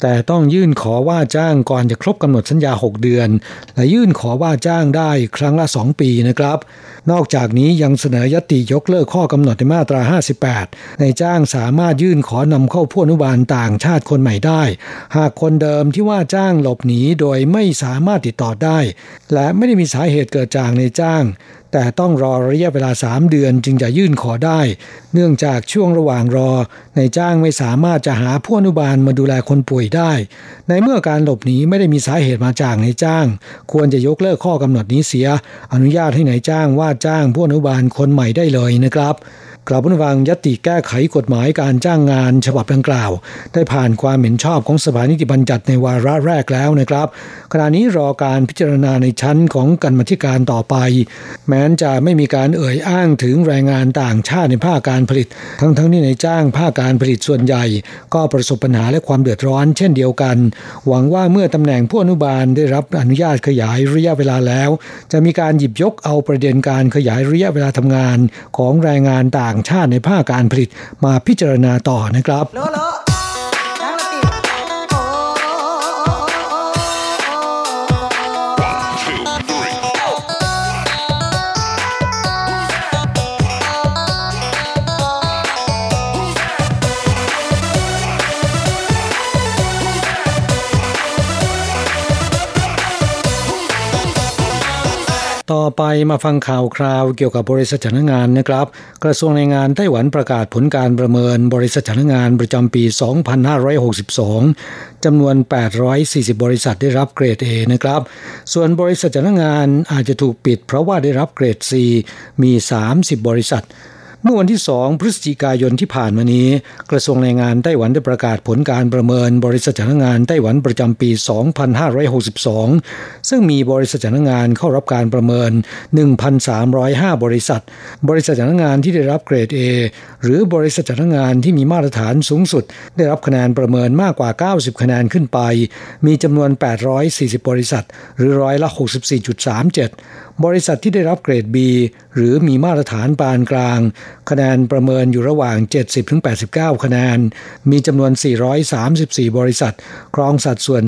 แต่ต้องยื่นขอว่าจ้างก่อนจะครบกำหนดสัญญา 6 เดือน และยื่นขอว่าจ้างได้ครั้งละ 2 ปีนะครับ นอกจากนี้ยังเสนอยติยกเลิกข้อกำหนดในมาตรา 58 ในจ้างสามารถยื่นขอนำเข้าผู้อนุบาลต่างชาติคนใหม่ได้ หากคนเดิมที่ว่าจ้างหลบหนีโดยไม่สามารถติดต่อได้ และไม่ได้มีสาเหตุเกิดจากในจ้างแต่ต้องรอระยะเวลา 3 เดือนจึงจะยื่นขอได้ เนื่องจากช่วงระหว่างรอ ในจ้างไม่สามารถจะหาผู้อนุบาลมาดูแลคนป่วยได้ ในเมื่อการหลบหนีไม่ได้มีสาเหตุมาจากในจ้าง ควรจะยกเลิกข้อกำหนดนี้เสีย อนุญาตให้ในจ้างว่าจ้างผู้อนุบาลคนใหม่ได้เลยนะครับ กล่าวผู้ฟังยติแก้ไขกฎหมายการจ้างงานฉบับดังกล่าว ได้ผ่านความเห็นชอบของสภานิติบัญญัติในวาระแรกแล้วนะครับ ขณะนี้รอการพิจารณาในชั้นของกรรมธิการต่อไป แม้นจะไม่มีการเอ่ยอ้างถึงแรงงานต่างชาติในภาคการผลิต ทั้งๆทที่ในจ้างภาคการผลิตส่วนใหญ่ ก็ประสบปัญหาและความเดือดร้อนเช่นเดียวกัน หวังว่าเมื่อตำแหน่งผู้อนุบาลได้รับอนุญาตขยายระยะเวลาแล้ว จะมีการหยิบยกเอาประเด็นการขยายระยะเวลาทำงานของแรงงานต่างชาติในภาคการผลิตมาพิจารณาต่อนะครับ ต่อไปมาฟังข่าวคราวเกี่ยวกับบริษัทจ้างงานนะครับ กระทรวงแรงงานไต้หวันประกาศผลการประเมินบริษัทจ้างงานประจำปี 2562 จำนวน 840 บริษัทได้รับเกรด A นะครับ ส่วนบริษัทจ้างงานอาจจะถูกปิดเพราะว่าได้รับเกรด C มี 30 บริษัท เมื่อวันที่ 2 พฤศจิกายนที่ผ่านมานี้ กระทรวงแรงงานไต้หวันได้ประกาศผลการประเมินบริษัทจ้างงานไต้หวันประจำปี 2562 ซึ่งมีบริษัทจ้างงานเข้ารับการประเมิน 1,305 บริษัท บริษัทจ้างงานที่ได้รับเกรด A หรือบริษัทจ้างงานที่มีมาตรฐานสูงสุด ได้รับคะแนนประเมินมากกว่า 90 คะแนนขึ้นไป มีจำนวน 840 บริษัท หรือร้อยละ 64.37 บริษัทที่ได้รับเกรด B หรือมีมาตรฐานปานกลาง คะแนนประเมินอยู่ระหว่าง 70-89 คะแนน มีจำนวน 434 บริษัท ครองสัดส่วน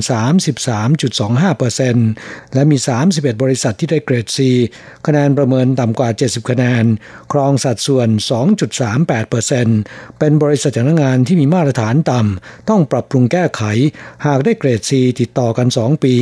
33.25%และมี 31 บริษัทที่ได้เกรด C คะแนนประเมินต่ำกว่า 70 คะแนน ครองสัดส่วน 2.38%เป็นบริษัทจ้างงานที่มีมาตรฐานต่ำ ต้องปรับปรุงแก้ไข หากได้เกรด C ติดต่อกัน 2 ปี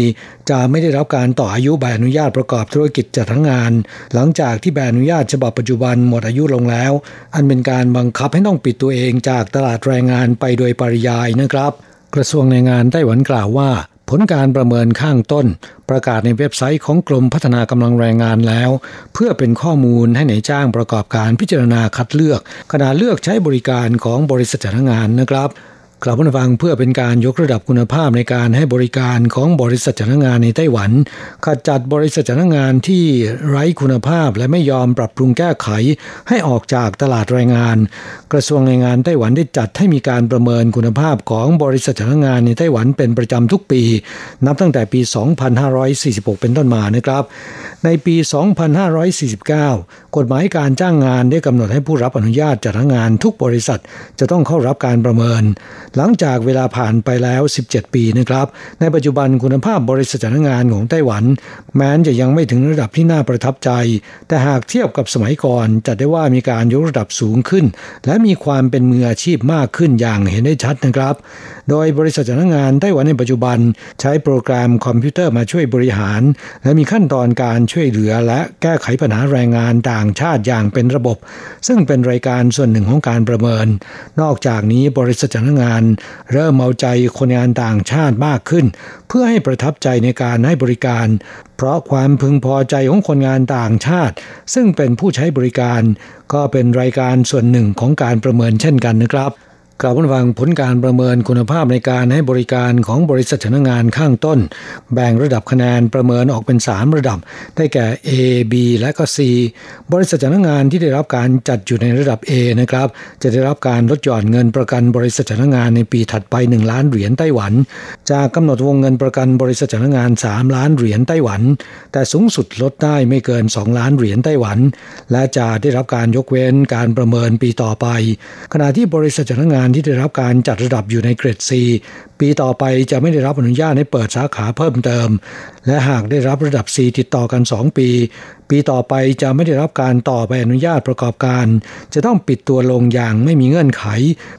จะไม่ได้รับการต่ออายุใบอนุญาตประกอบธุรกิจจัดทั้งงาน หลังจากที่ใบอนุญาตฉบับปัจจุบันหมดอายุลงแล้ว อันเป็นการบังคับให้ต้องปิดตัวเองจากตลาดแรงงานไปโดยปริยายนะครับ กระทรวงแรงงานไต้หวันกล่าวว่า ผลการประเมินข้างต้น ประกาศในเว็บไซต์ของกรมพัฒนากำลังแรงงานแล้ว เพื่อเป็นข้อมูลให้ในจ้างประกอบการพิจารณาคัดเลือกขณะเลือกใช้บริการของบริษัทจ้างงานนะครับ กลับมาฟังเพื่อเป็นการยกระดับคุณภาพในการให้บริการของบริษัทจ้างงานในไต้หวันขจัดบริษัทจ้างงานที่ไร้คุณภาพและไม่ยอมปรับปรุงแก้ไข ให้ออกจากตลาดแรงงาน กระทรวงแรงงานไต้หวันได้จัดให้มีการประเมินคุณภาพของบริษัทจ้างงานในไต้หวันเป็นประจำทุกปี นับตั้งแต่ปี 2546 เป็นต้นมานะครับ ในปี 2549 กฎหมายการจ้างงานได้กำหนดให้ผู้รับอนุญาตจัดงานทุกบริษัทจะต้องเข้ารับการประเมินหลังจากเวลาผ่านไปแล้ว 17 ปีนะครับ ในปัจจุบันคุณภาพบริษัทจ้างงานของไต้หวัน แม้นจะยังไม่ถึงระดับที่น่าประทับใจ แต่หากเทียบกับสมัยก่อนจะได้ว่ามีการยกระดับสูงขึ้น และมีความเป็นมืออาชีพมากขึ้นอย่างเห็นได้ชัดนะครับ โดยบริษัทจ้างงานไต้หวันในปัจจุบันใช้โปรแกรมคอมพิวเตอร์มาช่วยบริหาร และมีขั้นตอนการช่วยเหลือและแก้ไขปัญหาแรงงานต่างชาติอย่างเป็นระบบ ซึ่งเป็นรายการส่วนหนึ่งของการประเมิน นอกจากนี้บริษัทจ้างงาน เริ่มเอาใจคนงานต่างชาติมากขึ้น เพื่อให้ประทับใจในการให้บริการ เพราะความพึงพอใจของคนงานต่างชาติ ซึ่งเป็นผู้ใช้บริการ ก็เป็นรายการส่วนหนึ่งของการประเมินเช่นกันนะครับ กล่าวฟังผลการประเมินคุณภาพในการให้บริการของบริษัทจ้างงานข้างต้น แบ่งระดับคะแนนประเมินออกเป็น 3 ระดับ ได้แก่ A B และก็ C บริษัทจ้างงานที่ได้รับการจัดอยู่ในระดับ A นะครับ จะได้รับการลดหย่อนเงินประกันบริษัทจ้างงานในปีถัดไป 1 ล้านเหรียญไต้หวัน จากกำหนดวงเงินประกันบริษัทจ้างงาน 3 ล้านเหรียญไต้หวัน แต่สูงสุดลดได้ไม่เกิน 2 ล้านเหรียญไต้หวัน และจะได้รับการยกเว้นการประเมินปีต่อไป ขณะที่บริษัทจ้างงานที่ได้รับการจัดระดับอยู่ในเกรด C ปีต่อไปจะไม่ได้รับอนุญาตให้เปิดสาขาเพิ่มเติม และหากได้รับระดับ C ติดต่อกัน 2 ปี ปีต่อไปจะไม่ได้รับการต่อใบอนุญาตประกอบการ จะต้องปิดตัวลงอย่างไม่มีเงื่อนไข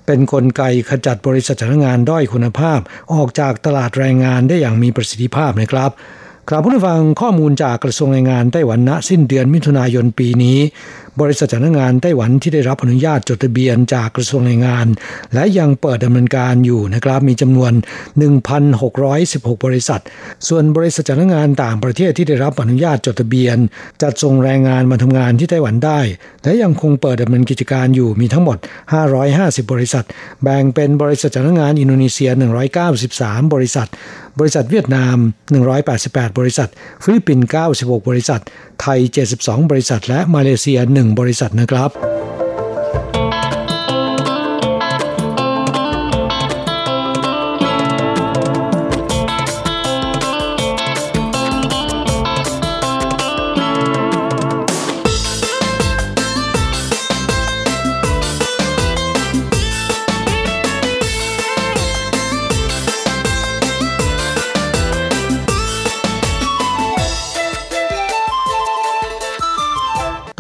เป็นนกลไกขจัดบริษัทจ้างงานด้อยคุณภาพ ออกจากตลาดแรงงานได้อย่างมีประสิทธิภาพนะครับกลับผู้ฟังข้อมูลจากกระทรวงแรงงานไต้หวันณสิ้นเดือนมิถุนายนปีนี้ บริษัทจ้างงานไต้หวันที่ได้รับอนุญาตจดทะเบียนจากกระทรวงแรงงาน และยังเปิดดำเนินการอยู่นะครับมีจำนวน 1,616 บริษัท ส่วนบริษัทจ้างงานต่างประเทศที่ได้รับอนุญาตจดทะเบียน จัดส่งแรงงานมาทำงานที่ไต้หวันได้ และยังคงเปิดดำเนินกิจการอยู่มีทั้งหมด 550 บริษัท แบ่งเป็นบริษัทจ้างงานอินโดนีเซีย 193 บริษัท บริษัทเวียดนาม 188 บริษัท ฟิลิปปินส์ 96 บริษัท ไทย 72 บริษัท และมาเลเซีย 1 บริษัทนะครับ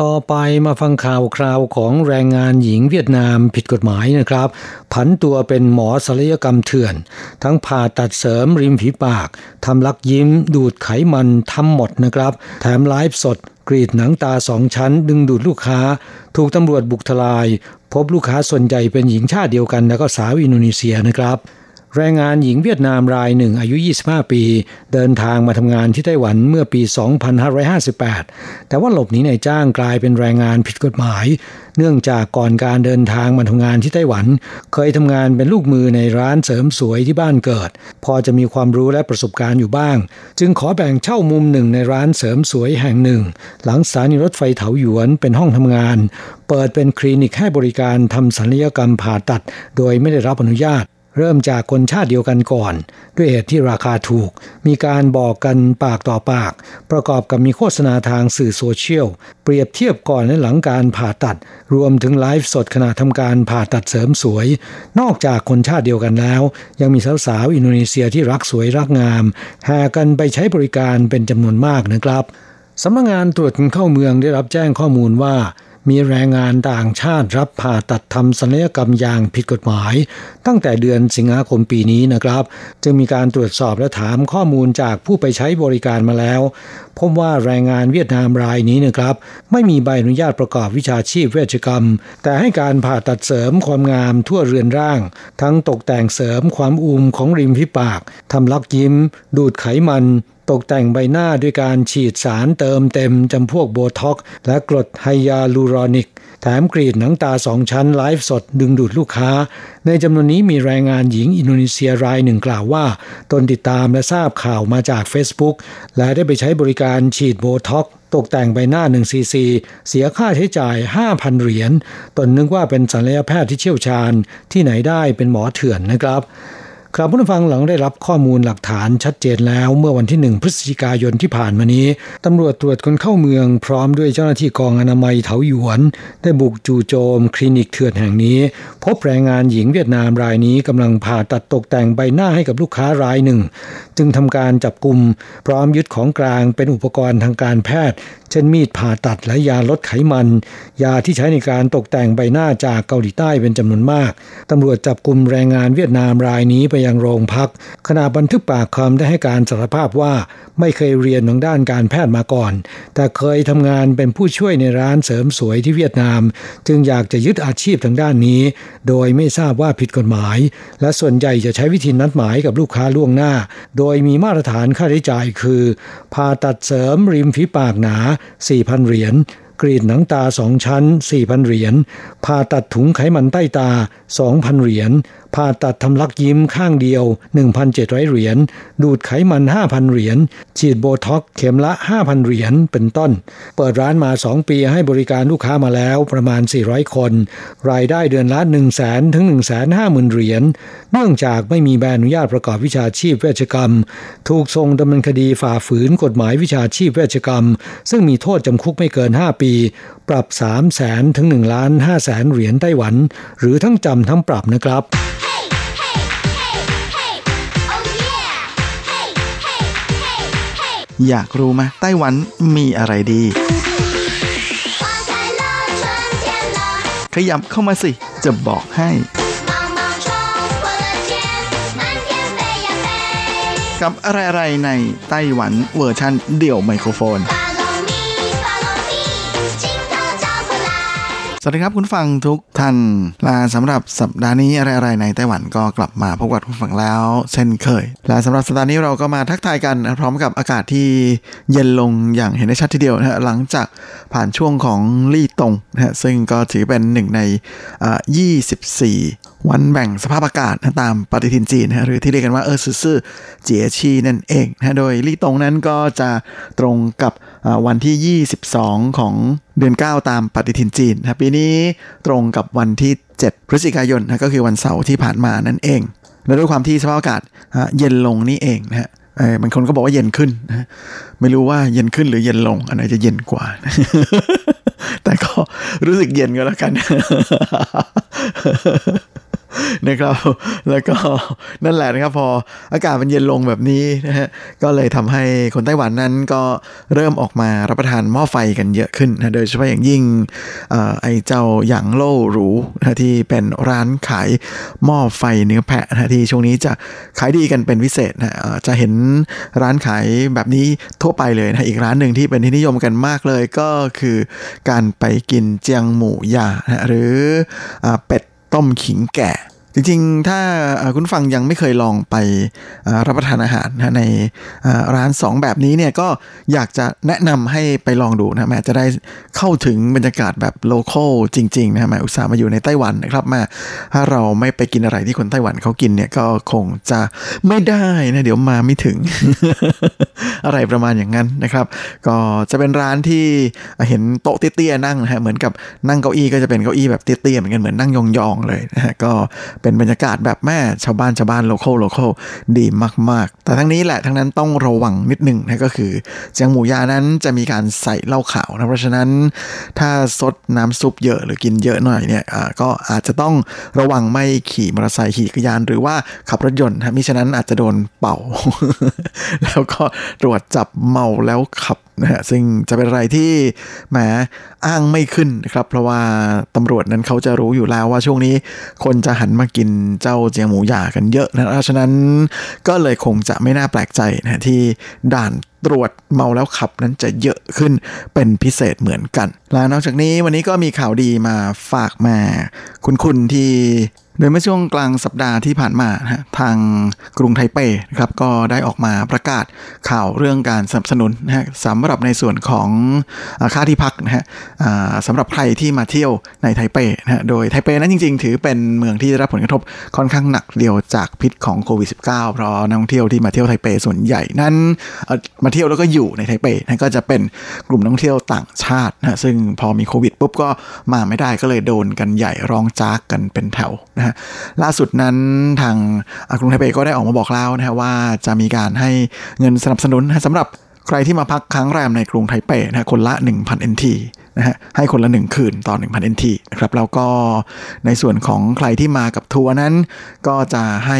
ต่อไปมาฟังข่าวคราวของแรงงานหญิงเวียดนามผิดกฎหมายนะครับ ผันตัวเป็นหมอศัลยกรรมเถื่อน ทั้งผ่าตัดเสริมริมฝีปาก ทำลักยิ้ม ดูดไขมันทำหมดนะครับ แถมไลฟ์สด กรีดหนังตาสองชั้น ดึงดูดลูกค้า ถูกตำรวจบุกทลาย พบลูกค้าส่วนใหญ่เป็นหญิงชาติเดียวกัน แล้วก็สาวอินโดนีเซียนะครับ แรงงานหญิงเวียดนามรายหนึ่งอายุ 25 ปี เดินทางมาทำงานที่ไต้หวันเมื่อปี 2558 แต่ว่าหลบหนีในจ้างกลายเป็นแรงงานผิดกฎหมาย เนื่องจากก่อนการเดินทางมาทำงานที่ไต้หวัน เคยทำงานเป็นลูกมือในร้านเสริมสวยที่บ้านเกิด พอจะมีความรู้และประสบการณ์อยู่บ้าง จึงขอแบ่งเช่ามุมหนึ่งในร้านเสริมสวยแห่งหนึ่ง หลังสถานีรถไฟเถาหยวนเป็นห้องทำงาน เปิดเป็นคลินิกให้บริการทำศัลยกรรมผ่าตัด โดยไม่ได้รับอนุญาต เริ่มจากคนชาติเดียวกันก่อน ด้วยเหตุที่ราคาถูก มีการบอกกันปากต่อปาก ประกอบกับมีโฆษณาทางสื่อโซเชียล เปรียบเทียบก่อนและหลังการผ่าตัด รวมถึงไลฟ์สดขณะทำการผ่าตัดเสริมสวย นอกจากคนชาติเดียวกันแล้ว ยังมีสาวๆอินโดนีเซียที่รักสวยรักงามแห่กันไปใช้บริการเป็นจำนวนมากนะครับสำนักงงานตรวจคนเข้าเมืองได้รับแจ้งข้อมูลว่า มีแรงงานต่างชาติรับผ่าตัดทำศัลยกรรมอย่างผิดกฎหมาย ตั้งแต่เดือนสิงหาคมปีนี้นะครับ จึงมีการตรวจสอบและถามข้อมูลจากผู้ไปใช้บริการมาแล้วพบว่าแรงงานเวียดนามรายนี้นะครับ ไม่มีใบอนุญาตประกอบวิชาชีพเวชกรรม แต่ให้การผ่าตัดเสริมความงามทั่วเรือนร่าง ทั้งตกแต่งเสริมความอุ่มของริมฝีปากทำลักยิ้ม ดูดไขมัน ตกแต่งใบหน้าด้วยการฉีดสารเติมเต็มจำพวกโบท็อกและกรดไฮยาลูรอนิก แถมกรีดหนังตาสองชั้นไลฟ์สดดึงดูดลูกค้า ในจำนวนนี้มีแรงงานหญิงอินโดนีเซียรายหนึ่งกล่าวว่า ตนติดตามและทราบข่าวมาจาก Facebook และได้ไปใช้บริการฉีดโบท็อกซ์ตกแต่งใบหน้า1ซีซีเสียค่าใช้จ่าย 5,000 เหรียญ ตนนึกว่าเป็นศัลยแพทย์ที่เชี่ยวชาญ ที่ไหนได้เป็นหมอเถื่อนนะครับ ครับผู้ฟังหลังได้รับข้อมูลหลักฐานชัดเจนแล้ว เมื่อวันที่หนึ่งพฤศจิกายนที่ผ่านมานี้ตำรวจตรวจคนเข้าเมืองพร้อมด้วยเจ้าหน้าที่กองอนามัยเถาหยวน ได้บุกจู่โจม คลินิกเถื่อนแห่งนี้ พบแรงงานหญิงเวียดนามรายนี้กำลังผ่าตัดตกแต่งใบหน้าให้กับลูกค้ารายหนึ่ง จึงทำการจับกลุ่มพร้อมยึดของกลางเป็นอุปกรณ์ทางการแพทย์เช่นมีดผ่าตัดและยาลดไขมัน ยาที่ใช้ในการตกแต่งใบหน้าจากเกาหลีใต้เป็นจำนวนมาก ตำรวจจับกลุ่มแรงงานเวียดนามรายนี้ไปยังโรงพัก ขณะบันทึกปากคำได้ให้การสารภาพว่าไม่เคยเรียนทางด้านการแพทย์มาก่อน แต่เคยทำงานเป็นผู้ช่วยในร้านเสริมสวยที่เวียดนาม จึงอยากจะยึดอาชีพทางด้านนี้ โดยไม่ทราบว่าผิดกฎหมาย และส่วนใหญ่จะใช้วิธีนัดหมายกับลูกค้าล่วงหน้า โดยมีมาตรฐานค่าใช้จ่ายคือผ่าตัดเสริมริมฝีปากหนา4,000 เหรียญ กรีดหนังตาสองชั้น 4,000 เหรียญ ผ่าตัดถุงไขมันใต้ตา 2,000 เหรียญผ่าตัดทำลักยิ้มข้างเดียว 1,700 เหรียญ ดูดไขมัน 5,000 เหรียญ ฉีดโบท็อกเข็มละ 5,000 เหรียญ เป็นต้น เปิดร้านมา 2 ปีให้บริการลูกค้ามาแล้วประมาณ 400 คน รายได้เดือนละ 1 0 0 0 0แสนถึง 1 5 0 0 0 0 เหรียญ เนื่องจากไม่มีใบอนุญาตประกอบวิชาชีพเวชกรรม ถูกส่งดำเนินคดีฝ่าฝืนกฎหมายวิชาชีพเวชกรรม ซึ่งมีโทษจำคุกไม่เกิน 5 ปี ปรับ 3 0 0แสนถึง1ล้าน5แสนเหรียญไต้หวัน หรือทั้งจำทั้งปรับนะครับอยากรู้ไหมไต้หวันมีอะไรดี ขยับเข้ามาสิ จะบอกให้ กับอะไรๆในไต้หวันเวอร์ชันเดี่ยวไมโครโฟน สวัสดีครับคุณฟังทุกท่านลาสำหรับสัปดาห์นี้อะไรๆในไต้หวันก็กลับมาพบกับคุณฟังแล้วเช่นเคยและสำหรับสัปดาห์นี้เราก็มาทักทายกันพร้อมกับอากาศที่เย็นลงอย่างเห็นได้ชัดทีเดียวนะฮะหลังจากผ่านช่วงของ立冬นะฮะซึ่งก็ถือเป็นหนึ่งในอ่า24วันแบ่งสภาพอากาศนะตามปฏิทินจีนนะฮะหรือที่เรียกกันว่า二十四เจียชีนั่นเองนะฮะโดยลี่ตงนั้นก็จะตรงกับอ่าวันที่ 22 ของ เดือน 9 ตามปฏิทินจีนนะปีนี้ตรงกับวันที่ 7 พฤศจิกายนนะก็คือวันเสาร์ที่ผ่านมานั่นเอง และด้วยความที่สภาพอากาศเย็นลงนี่เองนะฮะบางคนก็บอกว่าเย็นขึ้นนะไม่รู้ว่าเย็นขึ้นหรือเย็นลงอันไหนจะเย็นกว่า แต่ก็รู้สึกเย็นก็แล้วกัน นะครับ แล้วก็นั่นแหละนะครับ พออากาศมันเย็นลงแบบนี้นะฮะก็เลยทำให้คนไต้หวันนั้นก็เริ่มออกมารับประทานหม้อไฟกันเยอะขึ้นนะโดยเฉพาะอย่างยิ่งอไอ้เจ้าหยางโล่หรูนะที่เป็นร้านขายหม้อไฟเนื้อแพะนะที่ช่วงนี้จะขายดีกันเป็นพิเศษนะจะเห็นร้านขายแบบนี้ทั่วไปเลยนะอีกร้านหนึ่งที่เป็นที่นิยมกันมากเลยก็คือการไปกินเจียงหมูยานะหรืออเป็ด ต้มขิงแก่ จริงๆ ถ้าคุณฟังยังไม่เคยลองไปรับประทานอาหารนะในร้าน 2 แบบนี้เนี่ยก็อยากจะแนะนำให้ไปลองดูนะแม้จะได้เข้าถึงบรรยากาศแบบโลคอลจริงๆนะแม้อุตส่าห์มาอยู่ในไต้หวันนะครับแมาถ้าเราไม่ไปกินอะไรที่คนไต้หวันเขากินเนี่ยก็คงจะไม่ได้นะเดี๋ยวมาไม่ถึง อะไรประมาณอย่างนั้นนะครับ ก็จะเป็นร้านที่เห็นโต๊ะเตี้ยๆนั่งนะฮะเหมือนกับนั่งเก้าอี้ก็จะเป็นเก้าอี้แบบเตี้ยๆเหมือนกันเหมือนนั่งยองๆเลยนะฮะก็เป็นบรรยากาศแบบแม่ชาวบ้านชาวบ้าน local local ดีมาก ๆ แต่ทั้งนี้แหละทั้งนั้นต้องระวังนิดหนึ่งนะก็คือ薑母鴨นั้นจะมีการใส่เหล้าขาวนะเพราะฉะนั้นถ้าซดน้ำซุปเยอะหรือกินเยอะหน่อยเนี่ยอ่าก็อาจจะต้องระวังไม่ขี่มอเตอร์ไซค์ขี่จักรยานหรือว่าขับรถยนต์นะมิฉะนั้นอาจจะโดนเป่า แล้วก็ตรวจจับเมาแล้วขับนะฮะซึ่งจะเป็นอะไรที่แหมอ้างไม่ขึ้นนะครับ เพราะว่าตำรวจนั้นเขาจะรู้อยู่แล้วว่าช่วงนี้คนจะหันมากินเจ้าเจียงหมูหยากันเยอะนะเพราะฉะนั้นก็เลยคงจะไม่น่าแปลกใจนะที่ด่านตรวจเมาแล้วขับนั้นจะเยอะขึ้นเป็นพิเศษเหมือนกัน และนอกจากนี้วันนี้ก็มีข่าวดีมาฝากมา คุณคุณที่ โดยเมื่อช่วงกลางสัปดาห์ที่ผ่านมาฮะทางกรุงไทเปนะครับก็ได้ออกมาประกาศข่าวเรื่องการสนับสนุนนะฮะสำหรับในส่วนของค่าที่พักนะฮะสำหรับใครที่มาเที่ยวในไทเปนะฮะโดยไทเปนั้นจริง ๆ ถือเป็นเมืองที่ได้รับผลกระทบค่อนข้างหนักเดียวจากพิษของโควิด -19 เพราะนักท่องเที่ยวที่มาเที่ยวไทเปส่วนใหญ่นั้นมาเที่ยวแล้วก็อยู่ในไทเปนะก็จะเป็นกลุ่มนักท่องเที่ยวต่างชาตินะฮะซึ่งพอมีโควิดปุ๊บก็มาไม่ได้ก็เลยโดนกันใหญ่ร้องจากกันเป็นแถวนะฮะล่าสุดนั้นทางกรุงไทเปก็ได้ออกมาบอกแล้วนะฮะว่าจะมีการให้เงินสนับสนุนสำหรับใครที่มาพักค้างแรมในกรุงไทเปนะคนละ 1,000 NT นะฮะให้คนละ 1 คืนต่อ 1,000 NT นะครับแล้วก็ในส่วนของใครที่มากับทัวร์นั้น ก็จะให้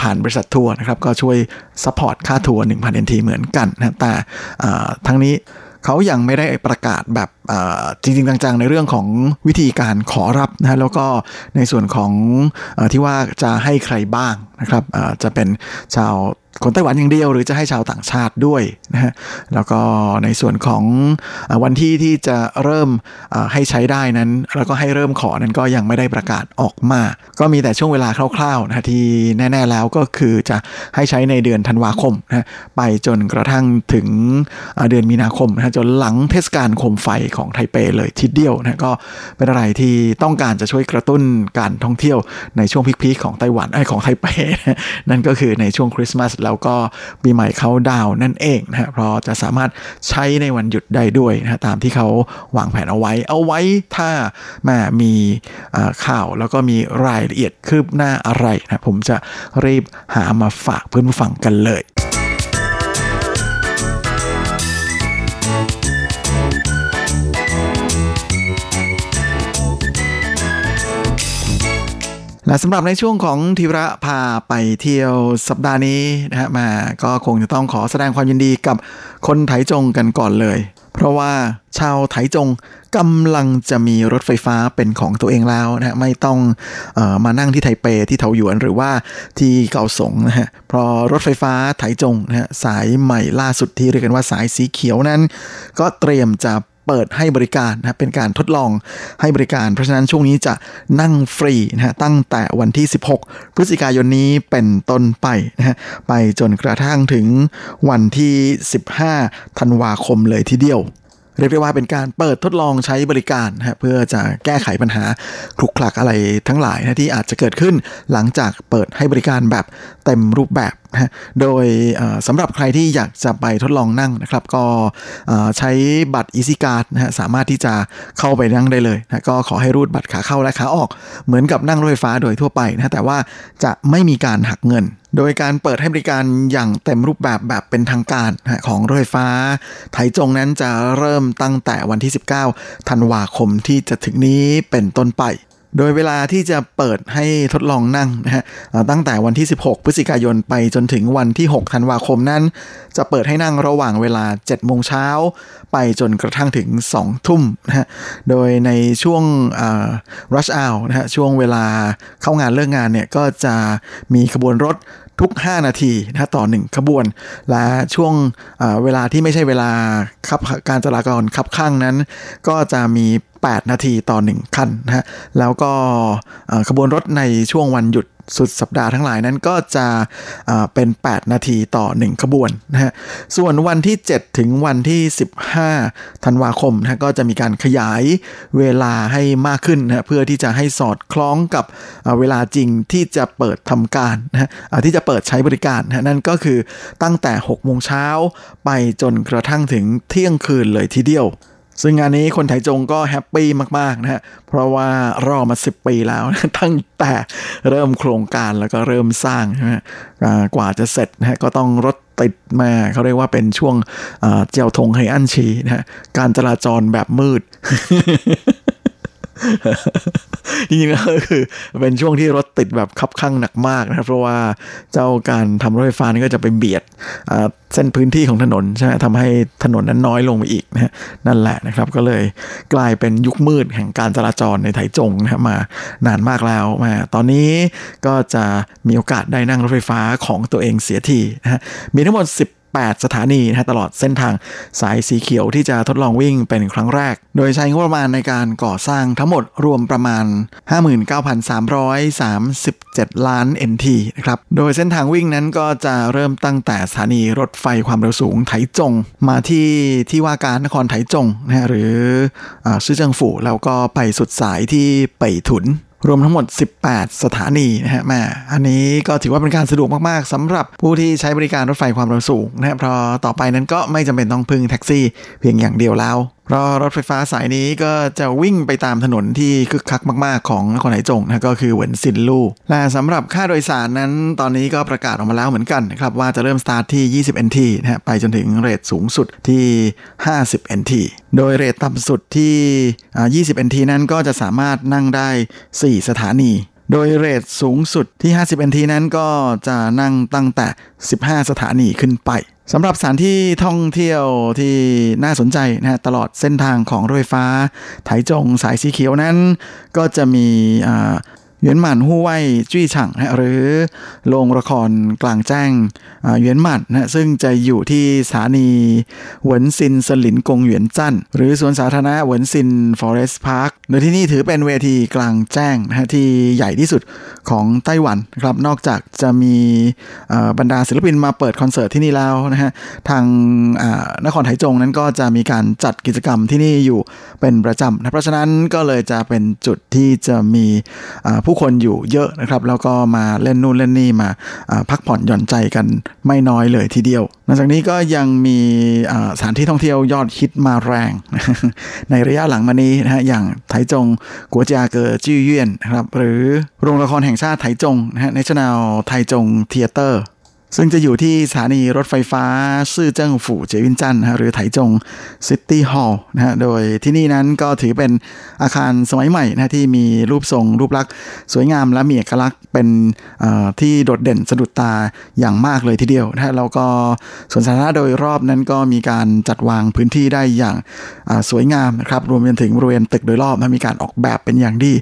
ผ่านบริษัททัวร์นะครับก็ช่วยsupport ค่าทัวร์1,000 NT เหมือนกันนะแต่ทั้งนี้ เขายังไม่ได้ประกาศแบบจริง ๆ จัง ๆ ในเรื่องของวิธีการขอรับนะฮะแล้วก็ในส่วนของอที่ว่าจะให้ใครบ้างนะครับจะเป็นชาว คนไต้หวันอย่างเดียวหรือจะให้ชาวต่างชาติด้วยนะฮะแล้วก็ในส่วนของวันที่ที่จะเริ่มให้ใช้ได้นั้น แล้วก็ให้เริ่มขอนั้นก็ยังไม่ได้ประกาศออกมา ก็มีแต่ช่วงเวลาคร่าวๆนะที่แน่ ๆแล้วก็คือจะให้ใช้ในเดือนธันวาคมนะไปจนกระทั่งถึงเดือนมีนาคมนะจนหลังเทศกาลโคมไฟของไทเปเลยทีเดียวนะก็เป็นอะไรที่ต้องการจะช่วยกระตุ้นการท่องเที่ยวในช่วงพีคๆของไต้หวันไอของไทเปนั่นก็คือในช่วงคริสต์มาสแล้วก็ปีใหม่เขาดาวนั่นเองนะฮะเพราะจะสามารถใช้ในวันหยุดได้ด้วยนะตามที่เขาวางแผนเอาไว้ เอาไว้ถ้ามามีข่าวแล้วก็มีรายละเอียดคืบหน้าอะไรนะผมจะรีบหามาฝากเพื่อนผู้ฟังกันเลย และสำหรับในช่วงของทีระพาไปเที่ยวสัปดาห์นี้นะฮะมาก็คงจะต้องขอแสดงความยินดีกับคนไถจงกันก่อนเลย เพราะว่าชาวไถจงกำลังจะมีรถไฟฟ้าเป็นของตัวเองแล้วนะฮะไม่ต้องออมานั่งที่ไทเปที่เถาหยวนหรือว่าที่เกาสงนะฮะเพราะรถไฟฟ้าไถจงนะฮะสายใหม่ล่าสุดที่เรียกกันว่าสายสีเขียวนั้น ก็เตรียมจะ เปิดให้บริการนะเป็นการทดลองให้บริการ เพราะฉะนั้นช่วงนี้จะนั่งฟรีนะฮะตั้งแต่วันที่ 16 พฤศจิกายนนี้เป็นต้นไปนะฮะไปจนกระทั่งถึงวันที่ 15 ธันวาคมเลยทีเดียว เรียกได้ว่าเป็นการเปิดทดลองใช้บริการนะเพื่อจะแก้ไขปัญหาคลุกคลักอะไรทั้งหลายนะที่อาจจะเกิดขึ้นหลังจากเปิดให้บริการแบบเต็มรูปแบบนะโดยสำหรับใครที่อยากจะไปทดลองนั่งนะครับ ก็ใช้บัตร Easy Card นะฮะสามารถที่จะเข้าไปนั่งได้เลยนะก็ขอให้รูดบัตรขาเข้าและขาออก เหมือนกับนั่งรถไฟฟ้าโดยทั่วไปนะแต่ว่าจะไม่มีการหักเงิน โดยการเปิดให้บริการอย่างเต็มรูปแบบแบบเป็นทางการของรถไฟฟ้า ไถจงนั้นจะเริ่มตั้งแต่วันที่ 19 ธันวาคมที่จะถึงนี้เป็นต้นไป โดยเวลาที่จะเปิดให้ทดลองนั่งนะฮะตั้งแต่วันที่ 16 พฤศจิกายนไปจนถึงวันที่ 6 ธันวาคมนั้น จะเปิดให้นั่งระหว่างเวลา 7 โมงเช้า ไปจนกระทั่งถึง 2 ทุ่มนะฮะ โดยในช่วง rush hour นะฮะช่วงเวลาเข้างานเลิกงานเนี่ยก็จะมีขบวนรถ ทุก 5 นาทีนะต่อ 1 ขบวน และช่วงเวลาที่ไม่ใช่เวลาขับการจราจรขับข้างนั้น ก็จะมี 8 นาทีต่อ 1 คันนะฮะแล้วก็ขบวนรถในช่วงวันหยุด สุดสัปดาห์ทั้งหลายนั้นก็จะเป็น 8 นาทีต่อ 1 ขบวนนะฮะ ส่วนวันที่ 7 ถึงวันที่ 15 ธันวาคมนะก็จะมีการขยายเวลาให้มากขึ้นนะเพื่อที่จะให้สอดคล้องกับเวลาจริงที่จะเปิดทำการนะฮะที่จะเปิดใช้บริการนะนั่นก็คือตั้งแต่ 6 โมงเช้าไปจนกระทั่งถึงเที่ยงคืนเลยทีเดียว ซึ่งงานนี้คนไทยจงก็แฮปปี้มาก ๆ นะฮะ เพราะว่ารอมา 10 ปีแล้วตั้งแต่เริ่มโครงการแล้วก็เริ่มสร้างใช่ไหมกว่าจะเสร็จนะฮะก็ต้องรถติดมาเขาเรียกว่าเป็นช่วงเจียวทงไฮอันชีนะฮะการจราจรแบบมืด จริงๆก็คือเป็นช่วงที่รถติดแบบคับข้างหนักมากนะครับ เพราะว่าเจ้าการทำรถไฟฟ้านี่ก็จะไปเบียดเส้นพื้นที่ของถนนใช่ไหมทำให้ถนนนั้นน้อยลงไปอีกนะนั่นแหละนะครับ ก็เลยกลายเป็นยุคมืดแห่งการจราจรในไถจงนะมานานมากแล้วมาตอนนี้ก็จะมีโอกาสได้นั่งรถไฟฟ้าของตัวเองเสียทีนะฮะมีทั้งหมด10 8 สถานีนะตลอดเส้นทางสายสีเขียวที่จะทดลองวิ่งเป็นครั้งแรก โดยใช้งบประมาณในการก่อสร้างทั้งหมดรวมประมาณ 59,337 ล้าน NT นะครับ โดยเส้นทางวิ่งนั้นก็จะเริ่มตั้งแต่สถานีรถไฟความเร็วสูงไถจง มาที่ที่ว่าการนครไถจงนะหรืออซื่อเจิงฝูแล้วก็ไปสุดสายที่เป่ยถุน รวมทั้งหมด 18 สถานีนะฮะมาอันนี้ก็ถือว่าเป็นการสะดวกมากๆสำหรับผู้ที่ใช้บริการรถไฟความเร็วสูงนะฮะเพราะต่อไปนั้นก็ไม่จำเป็นต้องพึ่งแท็กซี่ เพียงอย่างเดียวแล้ว เพราะรถไฟฟ้าสายนี้ก็จะวิ่งไปตามถนนที่คึกคักมาก ๆ ของนครไถจงนะก็คือเหวินซินลู่และสำหรับค่าโดยสารนั้นตอนนี้ก็ประกาศออกมาแล้วเหมือนกันนะครับว่าจะเริ่มสตาร์ทที่ 20 NT นะฮะไปจนถึง rate สูงสุดที่ 50 NT โดยเรทต่ำสุดที่ 20 NT นั้นก็จะสามารถนั่งได้ 4 สถานี โดยเรทสูงสุดที่ 50 NT นั้นก็จะนั่งตั้งแต่ 15 สถานีขึ้นไปสำหรับสถานที่ท่องเที่ยวที่น่าสนใจนะฮะตลอดเส้นทางของรถไฟฟ้า ไถจงสายสีเขียวนั้น ก็จะมี เหวียนหมันฮู้ไว่จุ้ยฉ่างนะหรือโรงละครกลางแจ้งเหวียนหมันนะซึ่งจะอยู่ที่สถานีเหวินซินสลินกงเหวียนจั่นหรือสวนสาธารณะเหวินซิน Forest Park โดยที่นี่ถือเป็นเวทีกลางแจ้งนะที่ใหญ่ที่สุดของไต้หวันครับนอกจากจะมีบรรดาศิลปินมาเปิดคอนเสิร์ตที่นี่แล้วนะฮะทางนครไถจงนั้นก็จะมีการจัดกิจกรรมที่นี่อยู่เป็นประจำนะเพราะฉะนั้นก็เลยจะเป็นจุดที่จะมีผู้คนอยู่เยอะนะครับ แล้วก็มาเล่นนู่นเล่นนี่มาพักผ่อนหย่อนใจกันไม่น้อยเลยทีเดียวนอกจากนี้ก็ยังมีสถานที่ท่องเที่ยวยอดฮิตมาแรง ในระยะหลังมานี้นะฮะอย่างไถจงกัวจาเกอจื้อเยี่ยนนะครับหรือโรงละครแห่งชาติไถจงนะฮะในช i น n ไทจงเทเตอร์ ซึ่งจะอยู่ที่สถานีรถไฟฟ้า ซื่อเจิ้งฝู่เจวินจันนะหรือไถจง City Hall นะฮะโดยที่นี่นั้นก็ถือเป็นอาคารสมัยใหม่นะที่มีรูปทรงรูปลักษณ์สวยงามและมีเอกลักษณ์เป็นที่โดดเด่นสะดุดตาอย่างมากเลยทีเดียวนะแล้วก็สวนสาธารณะโดยรอบนั้นก็มีการจัดวางพื้นที่ได้อย่างสวยงามนะครับรวมไปถึงบริเวณตึกโดยรอบมีการออกแบบเป็นอย่างดี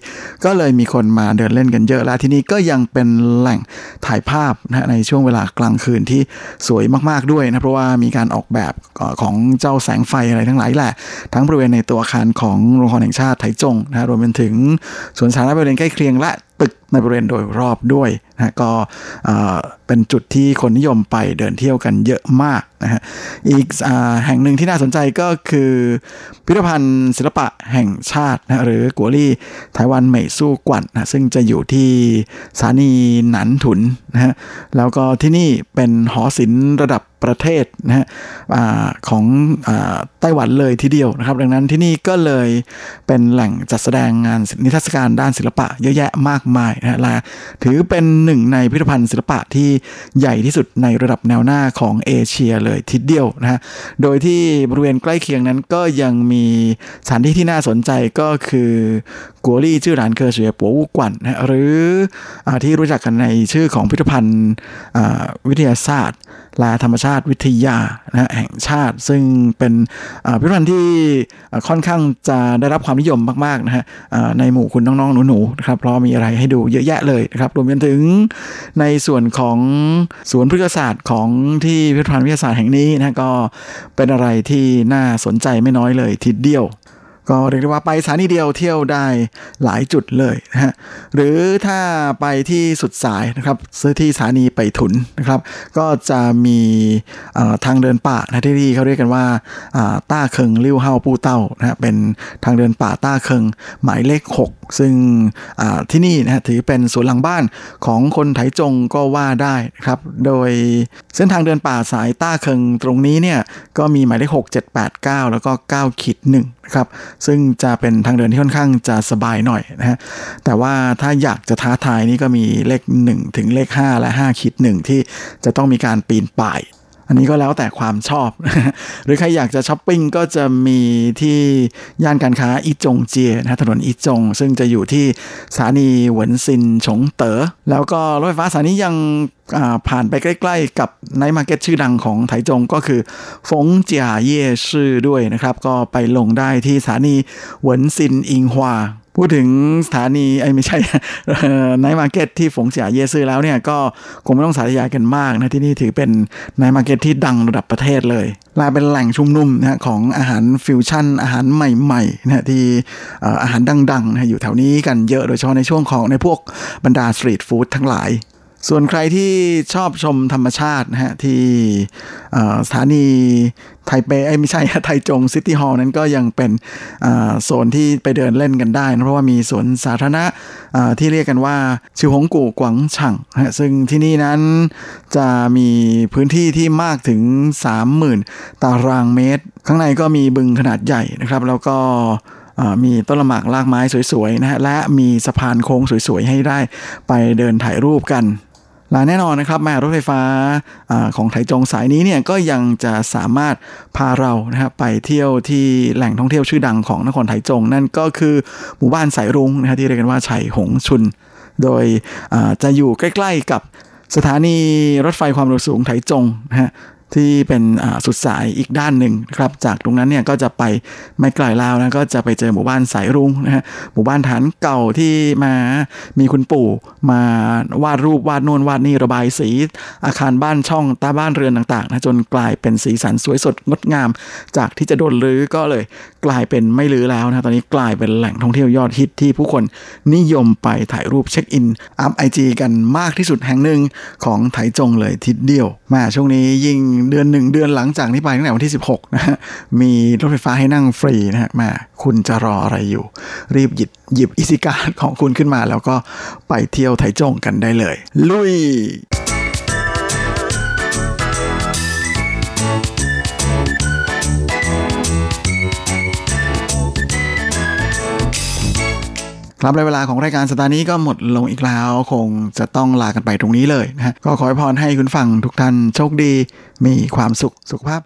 ก็เลยมีคนมาเดินเล่นกันเยอะและที่นี่ก็ยังเป็นแหล่งถ่ายภาพนะในช่วงเวลากลางคืนที่สวยมากๆด้วยนะเพราะว่ามีการออกแบบของเจ้าแสงไฟอะไรทั้งหลายแหละ ทั้งบริเวณในตัวอาคารของโรงพยาบาลแห่งชาติไถจงนะรวมไปถึงสวนสาธารณะบริเวณใกล้เคียงและ ตึกในบริเวณโดยรอบด้วยนะก็เป็นจุดที่คนนิยมไปเดินเที่ยวกันเยอะมากนะฮะอีกอแห่งหนึ่งที่น่าสนใจก็คือพิพิธภัณฑ์ศิลปะแห่งชาตินะหรือกัวลี่ไต้หวันเหมยสู้กวันนะซึ่งจะอยู่ที่สถานีหนันถุนนะฮะแล้วก็ที่นี่เป็นหอศิลป์ระดับ ประเทศนะฮะของอไต้หวันเลยทีเดียวนะครับ ดังนั้นที่นี่ก็เลยเป็นแหล่งจัดแสดงงานนิทรรศการด้านศิลปะเยอะแยะมากมายนะฮะและถือเป็นหนึ่งในพิพิธภัณฑ์ศิลปะที่ใหญ่ที่สุดในระดับแนวหน้าของเอเชียเลยทีเดียวนะฮะโดยที่บริเวณใกล้เคียงนั้นก็ยังมีสถานที่ที่น่าสนใจก็คือ กัวลี่ชื่อร้านเคอร์เสียปัววูกวันนะหรืออที่รู้จักกันในชื่อของพิพิธภัณฑ์วิทยาศาสตร์และธรรมชาติวิทยานะแห่งชาติ ซึ่งเป็นพิพิธภัณฑ์ที่ค่อนข้างจะได้รับความนิยมมากๆนะฮะในหมู่คุณน้องๆหนูๆนะครับเพราะมีอะไรให้ดูเยอะแยะเลยนะครับรวมไปถึงในส่วนของสวนพฤกษศาสตร์ของที่พิพิธภัณฑ์วิทยาศาสตร์แห่งนี้นะก็เป็นอะไรที่น่าสนใจไม่น้อยเลยทีเดียว ก็เรียกได้ว่าไปสถานีเดียวเที่ยวได้หลายจุดเลยนะฮะหรือถ้าไปที่สุดสายนะครับซื้อที่สถานีไปถุนนะครับ ก็จะมีทางเดินป่านะที่ที่เขาเรียกกันว่าต้าเคิงลิ้วเฮาปูเต้านะฮะเป็นทางเดินป่าต้าเคิงหมายเลข 6 ซึ่งที่นี่นะฮะถือเป็นสวนหลังบ้านของคนไถจงก็ว่าได้นะครับโดยเส้นทางเดินป่าสายต้าเคิงตรงนี้เนี่ยก็มีหมายเลข 6 7 8 9 แล้วก็9ขีด1นะ ครับ ซึ่งจะเป็นทางเดินที่ค่อนข้างจะสบายหน่อยนะฮะ แต่ว่าถ้าอยากจะท้าทายนี่ก็มีเลข 1 ถึงเลข 5 และ 5 ขีดหนึ่งที่จะต้องมีการปีนป่าย อันนี้ก็แล้วแต่ความชอบ หรือใครอยากจะช้อปปิ้งก็จะมีที่ย่านการค้าอีจงเจียนะถนนอีจง ซึ่งจะอยู่ที่สถานีเหวินซินฉงเตอ๋อแล้วก็รถไฟฟ้าสถานียังผ่านไปใกล้ ๆ กับ night market ชื่อดังของไถจงก็คือฟงเจียเย่ซื่อด้วยนะครับ ก็ไปลงได้ที่สถานีเหวินซินอิงฮวา พูดถึงสถานีไอ้ไม่ใช่ night market ที่ฝงเจียเย่ซื่อแล้วเนี่ยก็คงไม่ต้องสาธยายกันมากนะที่นี่ถือเป็น night market ที่ดังระดับประเทศเลยและเป็นแหล่งชุมนุมนะของอาหารฟิวชั่น อาหารใหม่ๆนะที่อาหารดังๆนะอยู่แถวนี้กันเยอะโดยเฉพาะในช่วงของในพวกบรรดา street food ทั้งหลาย ส่วนใครที่ชอบชมธรรมชาตินะฮะ ที่สถานีไทเปไอไม่ใช่ไทจง City Hall นั้นก็ยังเป็นโซนที่ไปเดินเล่นกันได้นะเพราะว่ามีสวนสาธารณะที่เรียกกันว่า ชิวหงกู่กว๋างฉ่างนะซึ่งที่นี่นั้นจะมีพื้นที่ที่มากถึง 30,000 ตารางเมตร ข้างในก็มีบึงขนาดใหญ่นะครับ แล้วก็มีต้นละหมากลากไม้สวยๆนะฮะและมีสะพานโค้งสวยๆ ให้ได้ไปเดินถ่ายรูปกัน และแน่นอนนะครับแม่รถไฟฟ้าอของไถจงสายนี้เนี่ยก็ยังจะสามารถพาเรานะครับไปเที่ยวที่แหล่งท่องเที่ยวชื่อดังของนครไถจง นั่นก็คือหมู่บ้านสายรุ้งนะครับที่เรียกกันว่าไฉหงชุน โดยจะอยู่ใกล้ ๆกับสถานีรถไฟความเร็วสูงไถจงนะฮะ ที่เป็นสุดสายอีกด้านหนึ่งครับ จากตรงนั้นเนี่ยก็จะไปไม่ไกลแลาวนะก็จะไปเจอหมู่บ้านสายรุ้งนะฮะหมู่บ้านฐานเก่าที่มามีคุณปู่มาวาดรูปวาดนวนวาดนี่ระบายสี อาคารบ้านช่องตาบ้านเรือนต่างๆนะจนกลายเป็นสีสันสวยสดงดงาม จากที่จะโดนรื้อก็เลยกลายเป็นไม่รื้อแล้วนะตอนนี้กลายเป็นแหล่งท่องเที่ยวยอดฮิตที่ผู้คนนิยมไปถ่ายรูปเช็คอินอัพไอจีกันมากที่สุดแห่งหนึ่งของไถจงเลยทิศเดียวมาช่วงนี้ยิ่งเดือนหนึ่งเดือนหลังจากนี้ไปตั้งแต่วันที่ 16นะฮะมีรถไฟฟ้าให้นั่งฟรีนะฮะมาคุณจะรออะไรอยู่ รีบหยิบหยิบอิสิการของคุณขึ้นมา แล้วก็ไปเที่ยวไทจงกันได้เลย ลุย ครับในเวลาของรายการสตาร์นี้ก็หมดลงอีกแล้ว คงจะต้องลากันไปตรงนี้เลยนะฮะก็ขอให้พรให้คุณฟังทุกท่านโชคดี มีความสุขสุขภาพ